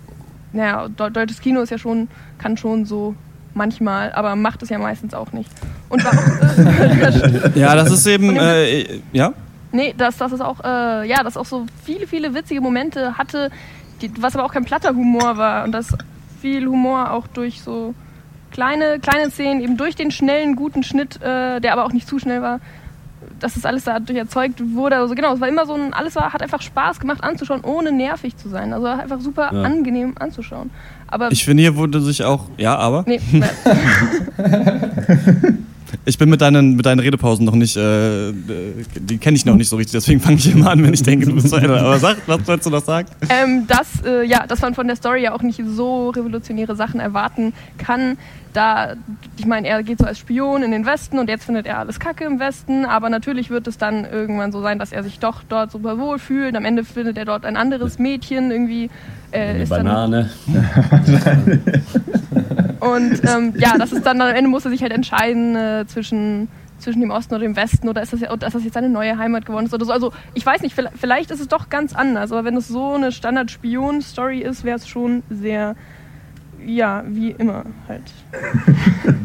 Naja, deu- deutsches Kino ist ja schon, kann schon so manchmal, aber macht es ja meistens auch nicht. Und war auch, äh, Ja, das ist eben, äh, ja. Nee, dass das ist auch, äh, ja, das auch so viele, viele witzige Momente hatte, die, was aber auch kein platter Humor war und das viel Humor auch durch so kleine, kleine Szenen, eben durch den schnellen, guten Schnitt, äh, der aber auch nicht zu schnell war, dass das alles dadurch erzeugt wurde. Also genau, es war immer so ein, alles war, hat einfach Spaß gemacht anzuschauen, ohne nervig zu sein. Also einfach super Ja. angenehm anzuschauen. Aber Ich finde, hier wurde sich auch, ja, aber. Nee, Ich bin mit deinen, mit deinen Redepausen noch nicht, äh, äh, die kenne ich noch nicht so richtig, deswegen fange ich immer an, wenn ich denke, du bist Ende. Aber sag, was sollst du noch sagen? ähm, dass, äh, ja, dass man von der Story ja auch nicht so revolutionäre Sachen erwarten kann. Da, ich meine, er geht so als Spion in den Westen und jetzt findet er alles Kacke im Westen, aber natürlich wird es dann irgendwann so sein, dass er sich doch dort super wohl fühlt. Am Ende findet er dort ein anderes Mädchen irgendwie. Äh, Eine ist dann- Banane. Und ähm, ja, das ist dann am Ende muss er sich halt entscheiden äh, zwischen, zwischen dem Osten oder dem Westen oder ist das, ist das jetzt seine neue Heimat geworden ist oder so. Also ich weiß nicht, vielleicht, vielleicht ist es doch ganz anders, aber wenn es so eine Standard-Spion-Story ist, wäre es schon sehr, ja, wie immer halt.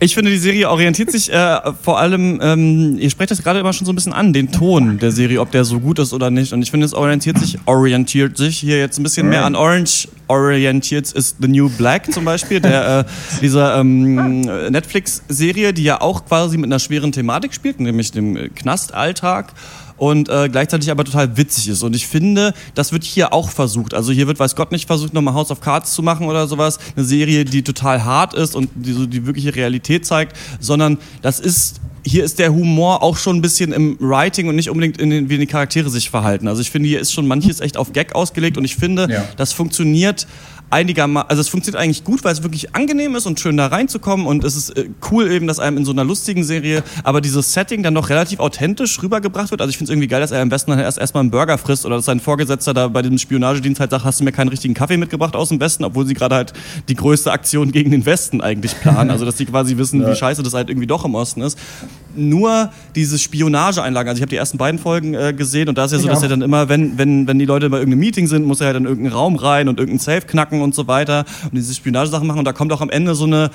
Ich finde, die Serie orientiert sich äh, vor allem, ähm, ihr sprecht das gerade immer schon so ein bisschen an, den Ton der Serie, ob der so gut ist oder nicht. Und ich finde, es orientiert sich, orientiert sich hier jetzt ein bisschen mehr an Orange. Orientiert ist The New Black zum Beispiel, der, äh, dieser ähm, Netflix-Serie, die ja auch quasi mit einer schweren Thematik spielt, nämlich dem Knastalltag und äh, gleichzeitig aber total witzig ist. Und ich finde, das wird hier auch versucht. Also hier wird, weiß Gott nicht, versucht, nochmal House of Cards zu machen oder sowas. Eine Serie, die total hart ist und die so die wirkliche Realität zeigt, sondern das ist hier ist der Humor auch schon ein bisschen im Writing und nicht unbedingt in den, wie die Charaktere sich verhalten. Also ich finde, hier ist schon manches echt auf Gag ausgelegt und ich finde, Ja. das funktioniert einigermaßen, also es funktioniert eigentlich gut, weil es wirklich angenehm ist und schön da reinzukommen und es ist äh, cool eben, dass einem in so einer lustigen Serie aber dieses Setting dann noch relativ authentisch rübergebracht wird. Also ich finde es irgendwie geil, dass er am besten dann erst erstmal einen Burger frisst oder dass sein Vorgesetzter da bei diesem Spionagedienst halt sagt, hast du mir keinen richtigen Kaffee mitgebracht aus dem Westen, obwohl sie gerade halt die größte Aktion gegen den Westen eigentlich planen. Also dass sie quasi wissen, wie scheiße das halt irgendwie doch im Osten ist. Nur diese Spionageeinlagen, also ich habe die ersten beiden Folgen äh, gesehen und da ist ja so, Ich dass auch. er dann immer, wenn, wenn, wenn die Leute bei irgendeinem Meeting sind, muss er halt in irgendeinen Raum rein und irgendeinen Safe knacken und so weiter und diese Spionagesachen machen und da kommt auch am Ende so eine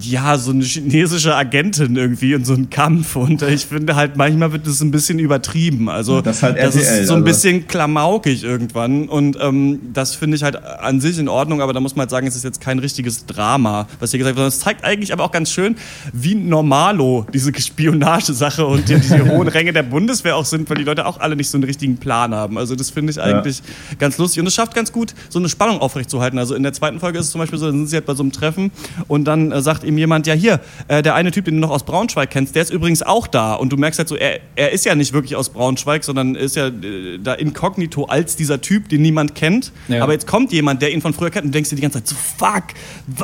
ja, so eine chinesische Agentin irgendwie und so ein Kampf. Und äh, ich finde halt, manchmal wird das ein bisschen übertrieben. Also, Das ist halt das RTL, ist so ein also. bisschen klamaukig irgendwann. Und ähm, das finde ich halt an sich in Ordnung, aber da muss man halt sagen, es ist jetzt kein richtiges Drama, was hier gesagt wird. Sondern es zeigt eigentlich aber auch ganz schön, wie normalo diese Spionagesache und die, diese hohen Ränge der Bundeswehr auch sind, weil die Leute auch alle nicht so einen richtigen Plan haben. Also, das finde ich eigentlich ganz lustig. Und es schafft ganz gut, so eine Spannung aufrechtzuerhalten. Also in der zweiten Folge ist es zum Beispiel so, da sind sie halt bei so einem Treffen und dann äh, sagt ihm jemand, ja hier, äh, der eine Typ, den du noch aus Braunschweig kennst, der ist übrigens auch da. Und du merkst halt so, er, er ist ja nicht wirklich aus Braunschweig, sondern ist ja äh, da inkognito als dieser Typ, den niemand kennt. Ja. Aber jetzt kommt jemand, der ihn von früher kennt und du denkst dir die ganze Zeit so, fuck,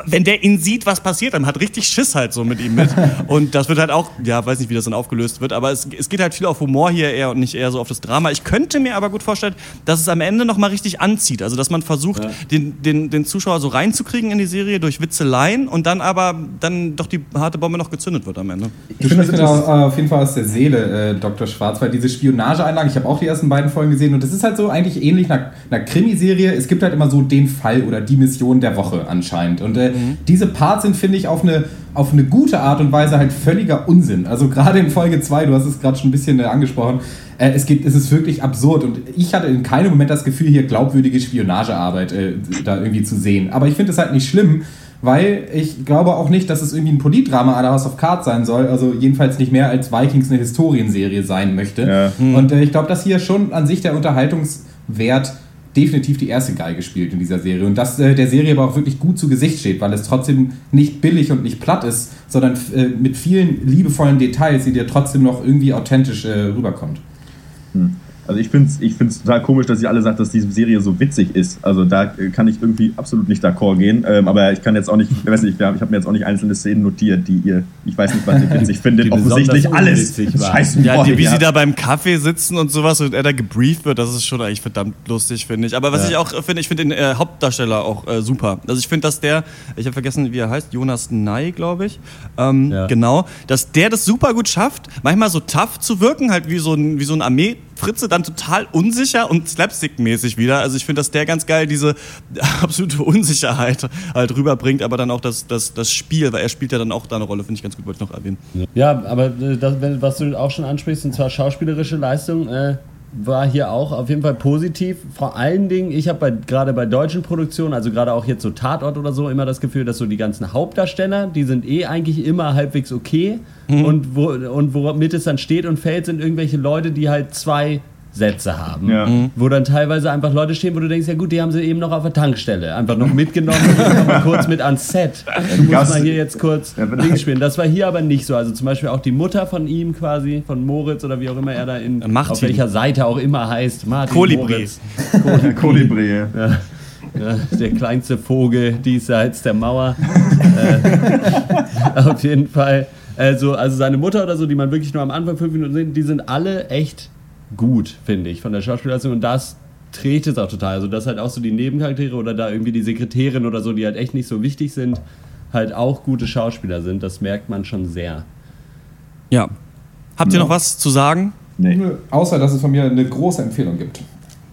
wenn der ihn sieht, was passiert, dann hat richtig Schiss halt so mit ihm mit. und das wird halt auch, ja, weiß nicht, wie das dann aufgelöst wird, aber es, es geht halt viel auf Humor hier eher und nicht eher so auf das Drama. Ich könnte mir aber gut vorstellen, dass es am Ende nochmal richtig anzieht. Also, dass man versucht, den, den, den Zuschauer so reinzukriegen in die Serie durch Witzeleien und dann aber dann doch die harte Bombe noch gezündet wird am Ende. Du sprichst mir da auf jeden Fall aus der Seele, äh, Dr. Schwarz, weil diese Spionageeinlagen, ich habe auch die ersten beiden Folgen gesehen und das ist halt so eigentlich ähnlich einer, einer Krimiserie. Es gibt halt immer so den Fall oder die Mission der Woche anscheinend. Und äh, diese Parts sind, finde ich, auf eine, auf eine gute Art und Weise halt völliger Unsinn. Also gerade in Folge 2, du hast es gerade schon ein bisschen äh, angesprochen, äh, es, gibt, es ist wirklich absurd und ich hatte in keinem Moment das Gefühl, hier glaubwürdige Spionagearbeit äh, da irgendwie zu sehen. Aber ich finde es halt nicht schlimm, weil ich glaube auch nicht, dass es irgendwie ein Politdrama à la House of Cards sein soll. Also jedenfalls nicht mehr als Vikings eine Historienserie sein möchte. Hm. Und äh, ich glaube, dass hier schon an sich der Unterhaltungswert definitiv die erste Geige spielt in dieser Serie. Und dass äh, der Serie aber auch wirklich gut zu Gesicht steht, weil es trotzdem nicht billig und nicht platt ist, sondern äh, mit vielen liebevollen Details, die dir trotzdem noch irgendwie authentisch äh, rüberkommt. Also ich finde es ich find's total komisch, dass ihr alle sagt, dass diese Serie so witzig ist. Also da äh, kann ich irgendwie absolut nicht d'accord gehen. Ähm, aber ich kann jetzt auch nicht, ich weiß nicht, ich habe mir jetzt auch nicht einzelne Szenen notiert, die ihr, ich weiß nicht, was ihr witzig findet. Offensichtlich alles. Scheiß Ja, die, wie ja. sie da beim Kaffee sitzen und sowas und er da gebrieft wird, das ist schon eigentlich verdammt lustig, finde ich. Aber was Ja. ich auch finde, ich finde den äh, Hauptdarsteller auch äh, super. Also ich finde, dass der, ich habe vergessen, wie er heißt, Jonas Ney, glaube ich. Ähm, Genau, dass der das super gut schafft, manchmal so tough zu wirken, halt wie so ein, wie so ein Armee-Fritze, dann total unsicher und slapstick-mäßig wieder. Also ich finde, dass der ganz geil diese absolute Unsicherheit halt rüberbringt, aber dann auch das, das, das Spiel, weil er spielt ja dann auch da eine Rolle, finde ich ganz gut, wollte ich noch erwähnen. Ja, aber äh, das, was du auch schon ansprichst, und zwar schauspielerische Leistung, äh, war hier auch auf jeden Fall positiv. Vor allen Dingen, ich habe bei, gerade bei deutschen Produktionen, also gerade auch jetzt so Tatort oder so, immer das Gefühl, dass so die ganzen Hauptdarsteller, die sind eh eigentlich immer halbwegs okay. Und, wo, und womit es dann steht und fällt, sind irgendwelche Leute, die halt zwei Sätze haben. Ja. Mhm. Wo dann teilweise einfach Leute stehen, wo du denkst, ja gut, die haben sie eben noch auf der Tankstelle. Einfach noch mitgenommen und gehen mal kurz mit ans Set. Du musst mal hier jetzt kurz Ja, Dings spielen. Das war hier aber nicht so. Also zum Beispiel auch die Mutter von ihm quasi, von Moritz oder wie auch immer er da in Martin. auf welcher Seite auch immer heißt. Martin Kolibri. Moritz. Kolibri. Ja. Ja, der kleinste Vogel diesseits der Mauer. äh, auf jeden Fall. Also, also seine Mutter oder so, die man wirklich nur am Anfang fünf Minuten sieht, die sind alle echt gut, finde ich, von der Schauspielerstung. Und das trägt es auch total. Also, dass halt auch so die Nebencharaktere oder da irgendwie die Sekretärin oder so, die halt echt nicht so wichtig sind, halt auch gute Schauspieler sind. Das merkt man schon sehr. Ja. Habt ihr noch was zu sagen? Nee. Außer, dass es von mir eine große Empfehlung gibt.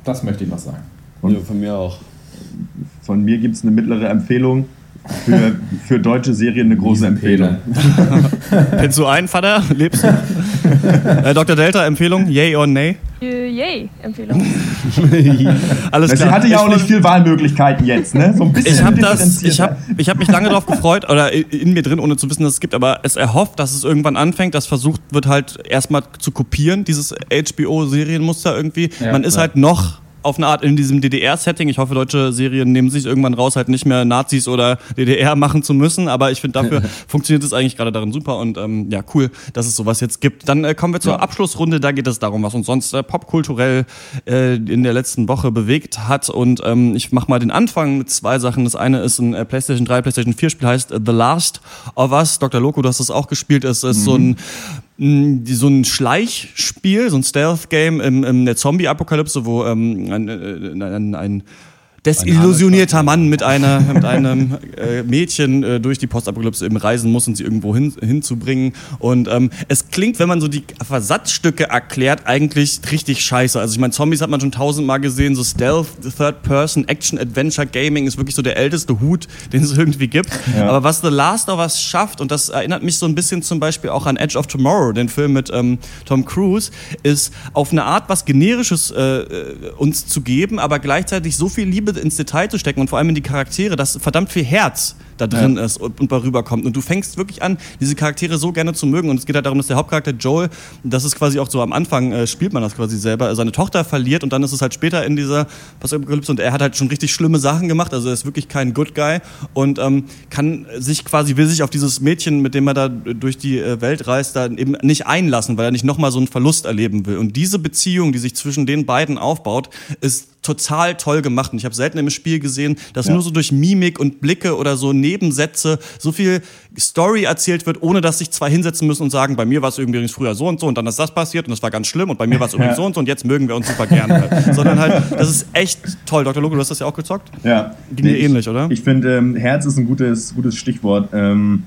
Das möchte ich noch sagen. Ja, von mir auch. Von mir gibt es eine mittlere Empfehlung. Für, für deutsche Serien eine große Empfehlung. Kennst du einen, Vater? Lebst du? äh, Dr. Delta, Empfehlung? Yay or nay? Äh, Yay, Empfehlung. Alles Sie klar. hatte ja auch nicht viel Wahlmöglichkeiten jetzt, ne? So ein bisschen Ich habe das, differenzierter. ich habe mich lange darauf gefreut oder in mir drin, ohne zu wissen, dass es gibt, aber es erhofft, dass es irgendwann anfängt. Das versucht wird halt erstmal zu kopieren, dieses HBO-Serienmuster irgendwie. Ja, Man ist ja. halt noch auf eine Art in diesem DDR-Setting. Ich hoffe, deutsche Serien nehmen sich irgendwann raus, halt nicht mehr Nazis oder DDR machen zu müssen. Aber ich finde, dafür funktioniert es eigentlich gerade darin super. Und ähm, ja, cool, dass es sowas jetzt gibt. Dann äh, kommen wir zur Abschlussrunde. Da geht es darum, was uns sonst äh, popkulturell äh, in der letzten Woche bewegt hat. Und ähm, ich mache mal den Anfang mit zwei Sachen. Das eine ist ein äh, PlayStation 3, PlayStation 4 Spiel, heißt The Last of Us. Dr. Loco, du hast das auch gespielt. Es ist so ein so ein Schleichspiel, so ein Stealth-Game in, in der Zombie-Apokalypse, wo ähm, ein, äh, ein, ein desillusionierter Mann mit einer mit einem äh, Mädchen äh, durch die Postapokalypse eben reisen muss und sie irgendwo hin, hinzubringen und ähm, es klingt, wenn man so die Versatzstücke erklärt, eigentlich richtig scheiße. Also ich meine, Zombies hat man schon tausendmal gesehen, so Stealth, Third Person, Action, Adventure Gaming ist wirklich so der älteste Hut, den es irgendwie gibt. Ja. Aber was The Last of Us schafft und das erinnert mich so ein bisschen zum Beispiel auch an Edge of Tomorrow, den Film mit ähm, Tom Cruise, ist auf eine Art was generisches äh, äh, uns zu geben, aber gleichzeitig so viel Liebe ins Detail zu stecken und vor allem in die Charaktere, dass verdammt viel Herz da drin ist und, und rüberkommt. Und du fängst wirklich an, diese Charaktere so gerne zu mögen. Und es geht halt darum, dass der Hauptcharakter Joel, das ist quasi auch so am Anfang, äh, spielt man das quasi selber, seine Tochter verliert und dann ist es halt später in dieser Apokalypse und er hat halt schon richtig schlimme Sachen gemacht, also er ist wirklich kein Good Guy und ähm, kann sich quasi, will sich auf dieses Mädchen, mit dem er da durch die äh, Welt reist, da eben nicht einlassen, weil er nicht nochmal so einen Verlust erleben will. Und diese Beziehung, die sich zwischen den beiden aufbaut, ist total toll gemacht. Und ich habe selten im Spiel gesehen, dass Ja. nur so durch Mimik und Blicke oder so Nebensätze, so viel Story erzählt wird, ohne dass sich zwei hinsetzen müssen und sagen, bei mir war es übrigens früher so und so und dann ist das passiert und das war ganz schlimm und bei mir war es übrigens so und so und jetzt mögen wir uns super gerne. Halt. Sondern halt, das ist echt toll. Dr. Logo, du hast das ja auch gezockt? Ja. Ging dir ich, ähnlich, oder? Ich finde, ähm, Herz ist ein gutes, gutes Stichwort. Ähm,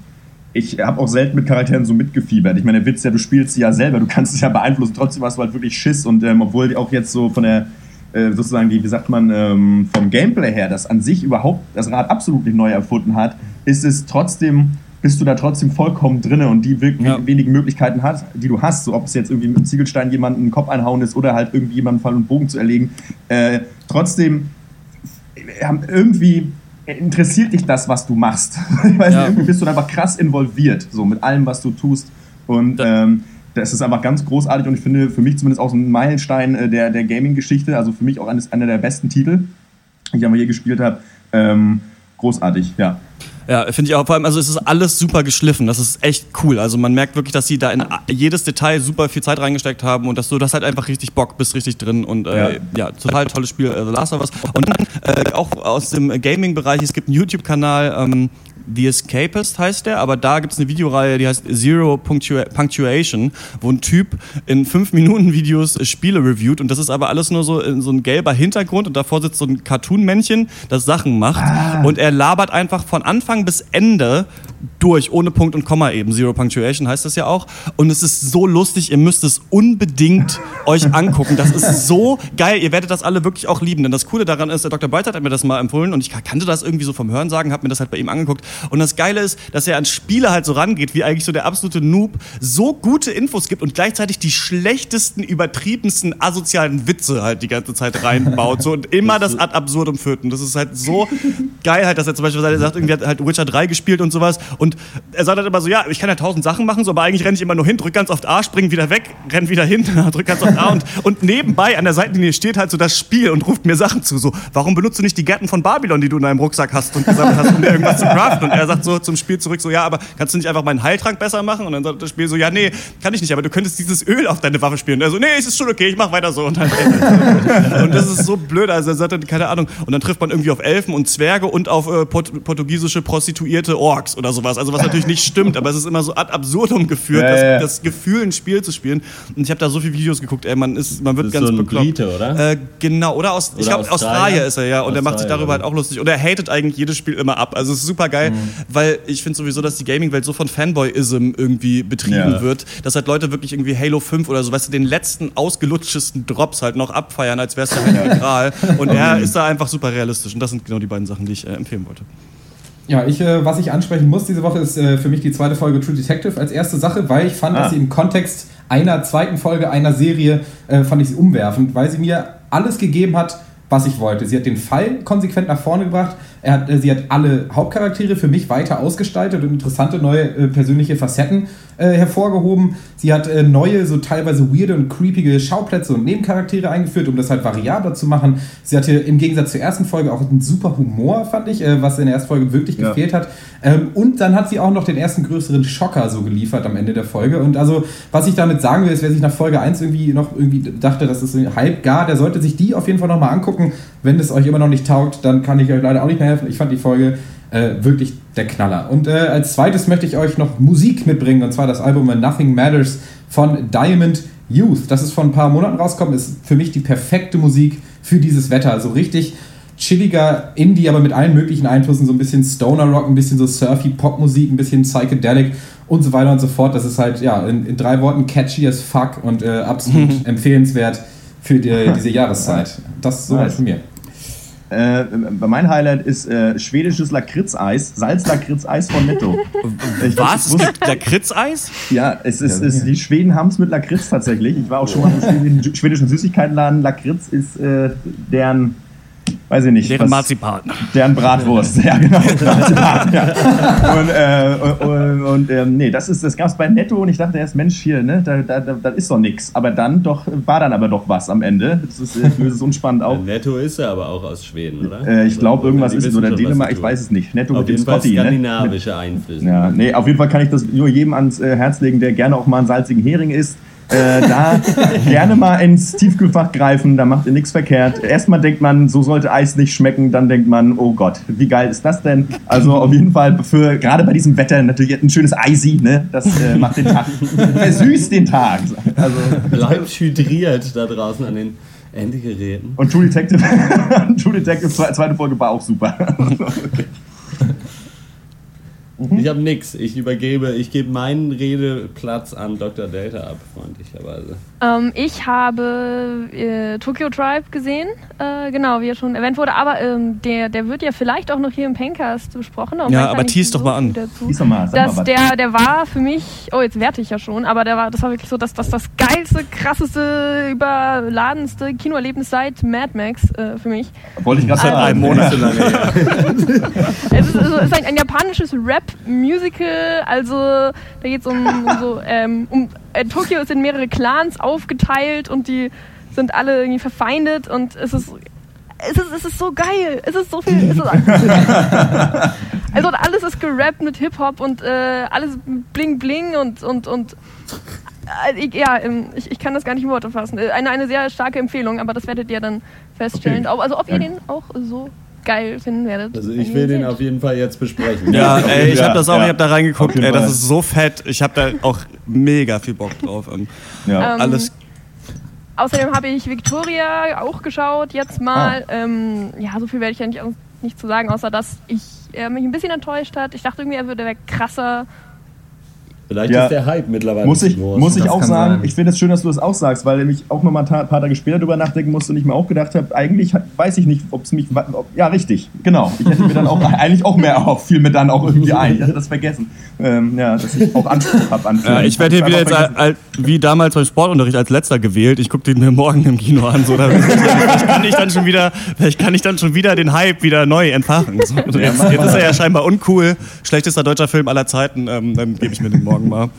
ich habe auch selten mit Charakteren so mitgefiebert. Ich meine, der Witz ist ja, du spielst sie ja selber, du kannst es ja beeinflussen, trotzdem hast du halt wirklich Schiss und ähm, obwohl die auch jetzt so von der sozusagen die, wie sagt man, ähm, vom Gameplay her, das an sich überhaupt das Rad absolut nicht neu erfunden hat, ist es trotzdem, bist du da trotzdem vollkommen drinne und die wirklich Ja. wenigen Möglichkeiten hat, die du hast, so ob es jetzt irgendwie mit einem Ziegelstein jemanden den Kopf einhauen ist oder halt irgendwie jemanden Fall und Bogen zu erlegen, äh, trotzdem äh, irgendwie interessiert dich das, was du machst. Ich weiß Ja. nicht, irgendwie bist du einfach krass involviert, so mit allem, was du tust. Und ähm, das ist einfach ganz großartig und ich finde für mich zumindest auch so ein Meilenstein äh, der, der Gaming-Geschichte, also für mich auch eines, einer der besten Titel, die ich einmal je gespielt habe. Ähm, großartig, ja. Ja, finde ich auch. Vor allem, also es ist alles super geschliffen. Das ist echt cool. Also man merkt wirklich, dass sie da in jedes Detail super viel Zeit reingesteckt haben und dass du das halt einfach richtig Bock bist, richtig drin und äh, ja. total tolles Spiel, äh, The Last of Us. Und dann äh, auch aus dem Gaming-Bereich, es gibt einen YouTube-Kanal, ähm, The Escapist heißt der, aber da gibt es eine Videoreihe, die heißt Zero Punctua Punctuation, wo ein Typ in 5-Minuten-Videos Spiele reviewt und das ist aber alles nur so, in so ein gelber Hintergrund und davor sitzt so ein Cartoon-Männchen, das Sachen macht und er labert einfach von Anfang bis Ende durch, ohne Punkt und Komma eben. Zero Punctuation heißt das ja auch. Und es ist so lustig, ihr müsst es unbedingt euch angucken. Das ist so geil. Ihr werdet das alle wirklich auch lieben. Denn das Coole daran ist, der Dr. Breitheit hat mir das mal empfohlen und ich kannte das irgendwie so vom Hörensagen, habe mir das halt bei ihm angeguckt. Und das Geile ist, dass er an Spiele halt so rangeht, wie eigentlich so der absolute Noob, so gute Infos gibt und gleichzeitig die schlechtesten, übertriebensten, asozialen Witze halt die ganze Zeit reinbaut. So, und immer das ad absurdum führt. Und das ist halt so geil halt, dass er zum Beispiel sagt, er sagt, irgendwie hat halt Witcher 3 gespielt und sowas. Und er sagt halt immer so, ja, ich kann ja tausend Sachen machen, so, aber eigentlich renne ich immer nur hin, drück ganz oft A, spring wieder weg, renn wieder hin, drück ganz oft A und, und nebenbei an der Seitenlinie steht halt so das Spiel und ruft mir Sachen zu. So, warum benutzt du nicht die Gärten von Babylon, die du in deinem Rucksack hast und gesammelt hast, um dir irgendwas zu craften? Und er sagt so zum Spiel zurück, so, ja, aber kannst du nicht einfach meinen Heiltrank besser machen? Und dann sagt das Spiel so, ja, nee, kann ich nicht, aber du könntest dieses Öl auf deine Waffe spielen. Und er so, nee, es ist schon okay, ich mach weiter so. Und, dann, und das ist so blöd, also er sagt dann, keine Ahnung. Und dann trifft man irgendwie auf Elfen und Zwerge und auf äh, Port portugiesische Prostituierte Orks oder sowas. Also was natürlich nicht stimmt, aber es ist immer so ad absurdum geführt, Ja, das, ja, das Gefühl, ein Spiel zu spielen. Und ich habe da so viele Videos geguckt, ey, man ist, man wird Das ist ganz so ein bekloppt. Brite, oder? Äh, genau, oder aus, ich Oder glaube, Australier? Australier ist er, ja. Und er macht sich Australier, darüber halt auch lustig. Und er hatet eigentlich jedes Spiel immer ab. Also es ist super geil, weil ich finde sowieso, dass die Gaming-Welt so von Fanboyism irgendwie betrieben Ja. wird, dass halt Leute wirklich irgendwie Halo 5 oder so, weißt du, den letzten ausgelutschesten Drops halt noch abfeiern, als wäre es der Heilige Gral. Und er ist da einfach super realistisch. Und das sind genau die beiden Sachen, die ich äh, empfehlen wollte. Ja, ich, äh, was ich ansprechen muss diese Woche, ist äh, für mich die zweite Folge True Detective als erste Sache, weil ich fand, Ah. dass sie im Kontext einer zweiten Folge einer Serie, äh, fand ich sie umwerfend, weil sie mir alles gegeben hat, was ich wollte. Sie hat den Fall konsequent nach vorne gebracht. Er hat, äh, sie hat alle Hauptcharaktere für mich weiter ausgestaltet und interessante neue äh, persönliche Facetten äh, hervorgehoben. Sie hat äh, neue, so teilweise weirde und creepige Schauplätze und Nebencharaktere eingeführt, um das halt variabler zu machen. Sie hatte im Gegensatz zur ersten Folge auch einen super Humor, fand ich, äh, was in der ersten Folge wirklich Ja. gefehlt hat. Ähm, und dann hat sie auch noch den ersten größeren Schocker so geliefert am Ende der Folge. Und also, was ich damit sagen will, ist, wer sich nach Folge 1 irgendwie noch irgendwie dachte, das ist ein halb gar, der sollte sich die auf jeden Fall nochmal angucken. Wenn es euch immer noch nicht taugt, dann kann ich euch leider auch nicht mehr helfen. Ich fand die Folge äh, wirklich der Knaller. Und äh, als zweites möchte ich euch noch Musik mitbringen, und zwar das Album Nothing Matters von Diamond Youth. Das ist vor ein paar Monaten rausgekommen, ist für mich die perfekte Musik für dieses Wetter. Also richtig chilliger Indie, aber mit allen möglichen Einflüssen, so ein bisschen Stoner Rock, ein bisschen so surfy Popmusik, ein bisschen Psychedelic und so weiter und so fort. Das ist halt, ja, in, in drei Worten catchy as fuck und äh, absolut empfehlenswert für die, diese Jahreszeit. Das soweit Nice. von mir. Äh, mein Highlight ist äh, schwedisches Lakritzeis, Salzlakritzeis von Netto. Ich- Was? Es gibt Lakritzeis? Ja, es ist, es, die Schweden haben es mit Lakritz tatsächlich. Ich war auch schon mal im schwedischen- schwedischen Süßigkeitenladen. Lakritz ist äh, deren, weiß ich nicht. Deren was- Marzipan. Deren Bratwurst, ja genau. Marzipan, ja. Und, äh, und, und ähm, nee, das ist, das gab es bei Netto und ich dachte erst, Mensch, hier, ne, da, da, da, ist doch nichts. Aber dann doch, war dann aber doch was am Ende. Das ist, äh, ich löse es unspannend auf. Netto ist er aber auch aus Schweden, oder? Äh, ich glaube, irgendwas ist oder Dänemark, ich weiß es nicht. Netto Auf mit dem Scotty, ne? skandinavische Einflüsse. Ja, nee, auf jeden Fall kann ich das nur jedem ans äh, Herz legen, der gerne auch mal einen salzigen Hering isst. Äh, da gerne mal ins Tiefkühlfach greifen, da macht ihr nichts verkehrt. Erstmal denkt man, so sollte Eis nicht schmecken, dann denkt man, oh Gott, wie geil ist das denn? Also auf jeden Fall für gerade bei diesem Wetter natürlich ein schönes Eisi, ne? Das äh, macht den Tag, versüßt den Tag. Also, Bleibt hydriert da draußen an den Endgeräten. und True Detective, True Detective zwe- zweite Folge war auch super. Okay. Ich habe nix. Ich übergebe, ich gebe meinen Redeplatz an Dr. Delta ab, freundlicherweise. Ähm, ich habe äh, Tokyo Tribe gesehen, äh, genau, wie ja schon erwähnt wurde, aber ähm, der, der wird ja vielleicht auch noch hier im Pencast besprochen. Ja, aber tease so doch mal an. dazu. Lies doch mal, sag mal dass was. der, der war für mich, oh jetzt werte ich ja schon, aber der war, das war wirklich so, dass das das geilste, krasseste, überladenste Kinoerlebnis seit Mad Max äh, für mich. Wollte ich gerade Seit einem Monat. Es ist, also, es ist ein, ein japanisches Rap-Musical, also da geht es um, um so, ähm, um, äh, Tokio ist in mehrere Clans aufgeteilt und die sind alle irgendwie verfeindet und es ist, es ist, es ist so geil, es ist so viel, es ist, also alles ist gerappt mit Hip-Hop und äh, alles bling bling und, und, und äh, ja, ähm, ich, ich kann das gar nicht in Worte fassen. Äh, Eine, eine sehr starke Empfehlung, aber das werdet ihr dann feststellen. Okay. Also ob ihr den auch so geil finden werdet. Also ich will den auf jeden Fall jetzt besprechen. Ja, ey, ich Ja, habe das auch, ja. ich habe da reingeguckt, ey, das ist so fett. Ich habe da auch mega viel Bock drauf. Ja. Ähm, alles Außerdem habe ich Victoria auch geschaut, jetzt mal. Ähm, ja, so viel werde ich ja nicht, nicht zu sagen, außer dass ich er mich ein bisschen enttäuscht hat. Ich dachte irgendwie, er würde krasser. Vielleicht Ja. ist der Hype mittlerweile Muss ich, groß. muss ich Das auch sagen, sein. ich finde es schön, dass du das auch sagst, weil ich auch noch mal ein paar Tage später drüber nachdenken musste und ich mir auch gedacht habe, eigentlich weiß ich nicht, ob es mich. Ob, ja, richtig, genau. Ich hätte mir dann auch eigentlich auch mehr auf, fiel mir dann auch irgendwie ein. Ich hatte das vergessen. Ähm, ja, dass ich auch Anspruch habe an Ja, ich werde hier wieder jetzt einfach al- al- wie damals beim Sportunterricht als letzter gewählt. Ich gucke den mir morgen im Kino an. So, da, vielleicht, kann ich dann schon wieder, vielleicht kann ich dann schon wieder den Hype wieder neu entfachen. So, jetzt, jetzt ist er ja scheinbar uncool. Schlechtester deutscher Film aller Zeiten. Ähm, dann gebe ich mir den morgen mal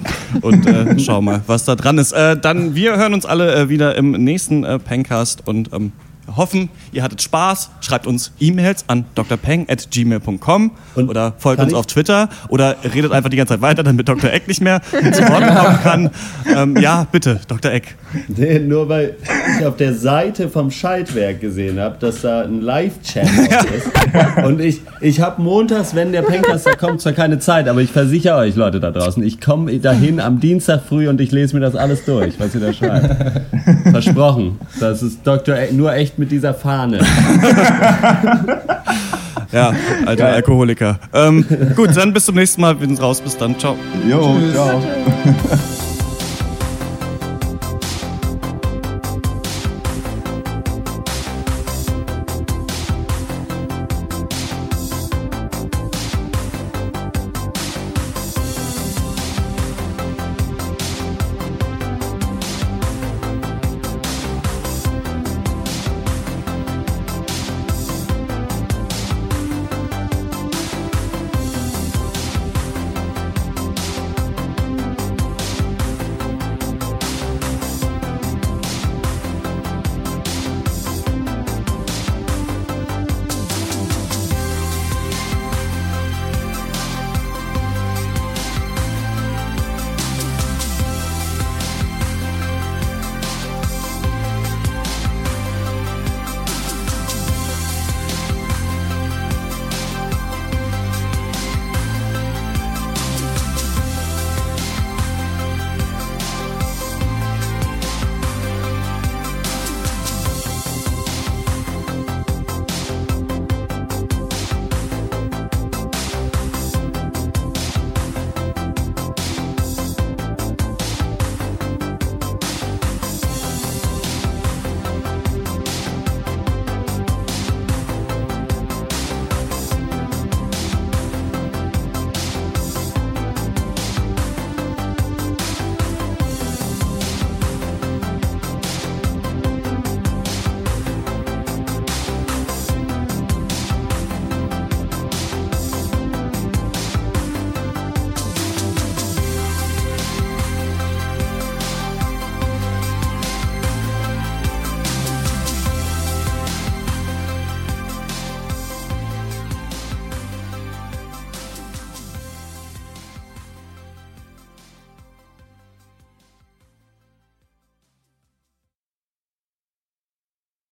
und äh, schau mal, was da dran ist. Äh, dann, wir hören uns alle äh, wieder im nächsten äh, Pencast und ähm, hoffen, ihr hattet Spaß. Schreibt uns E-Mails an drpeng.gmail.com oder folgt uns ich- auf Twitter oder redet einfach die ganze Zeit weiter, damit Dr. Eck nicht mehr zu Wort kommen kann. Ähm, ja, bitte, Dr. Eck. Nee, nur weil ich auf der Seite vom Schaltwerk gesehen habe, dass da ein Live-Channel ist. Und ich, ich habe montags, wenn der Pencaster kommt, zwar keine Zeit, aber ich versichere euch, Leute da draußen, ich komme dahin am Dienstag früh und ich lese mir das alles durch, was ihr da schreibt. Versprochen. Das ist Dr. Eck, nur echt mit dieser Fahne. Ja, alter Geil. Alkoholiker. Ähm, gut, dann bis zum nächsten Mal. Wir sind raus. Bis dann. Ciao. Jo, Tschüss. ciao.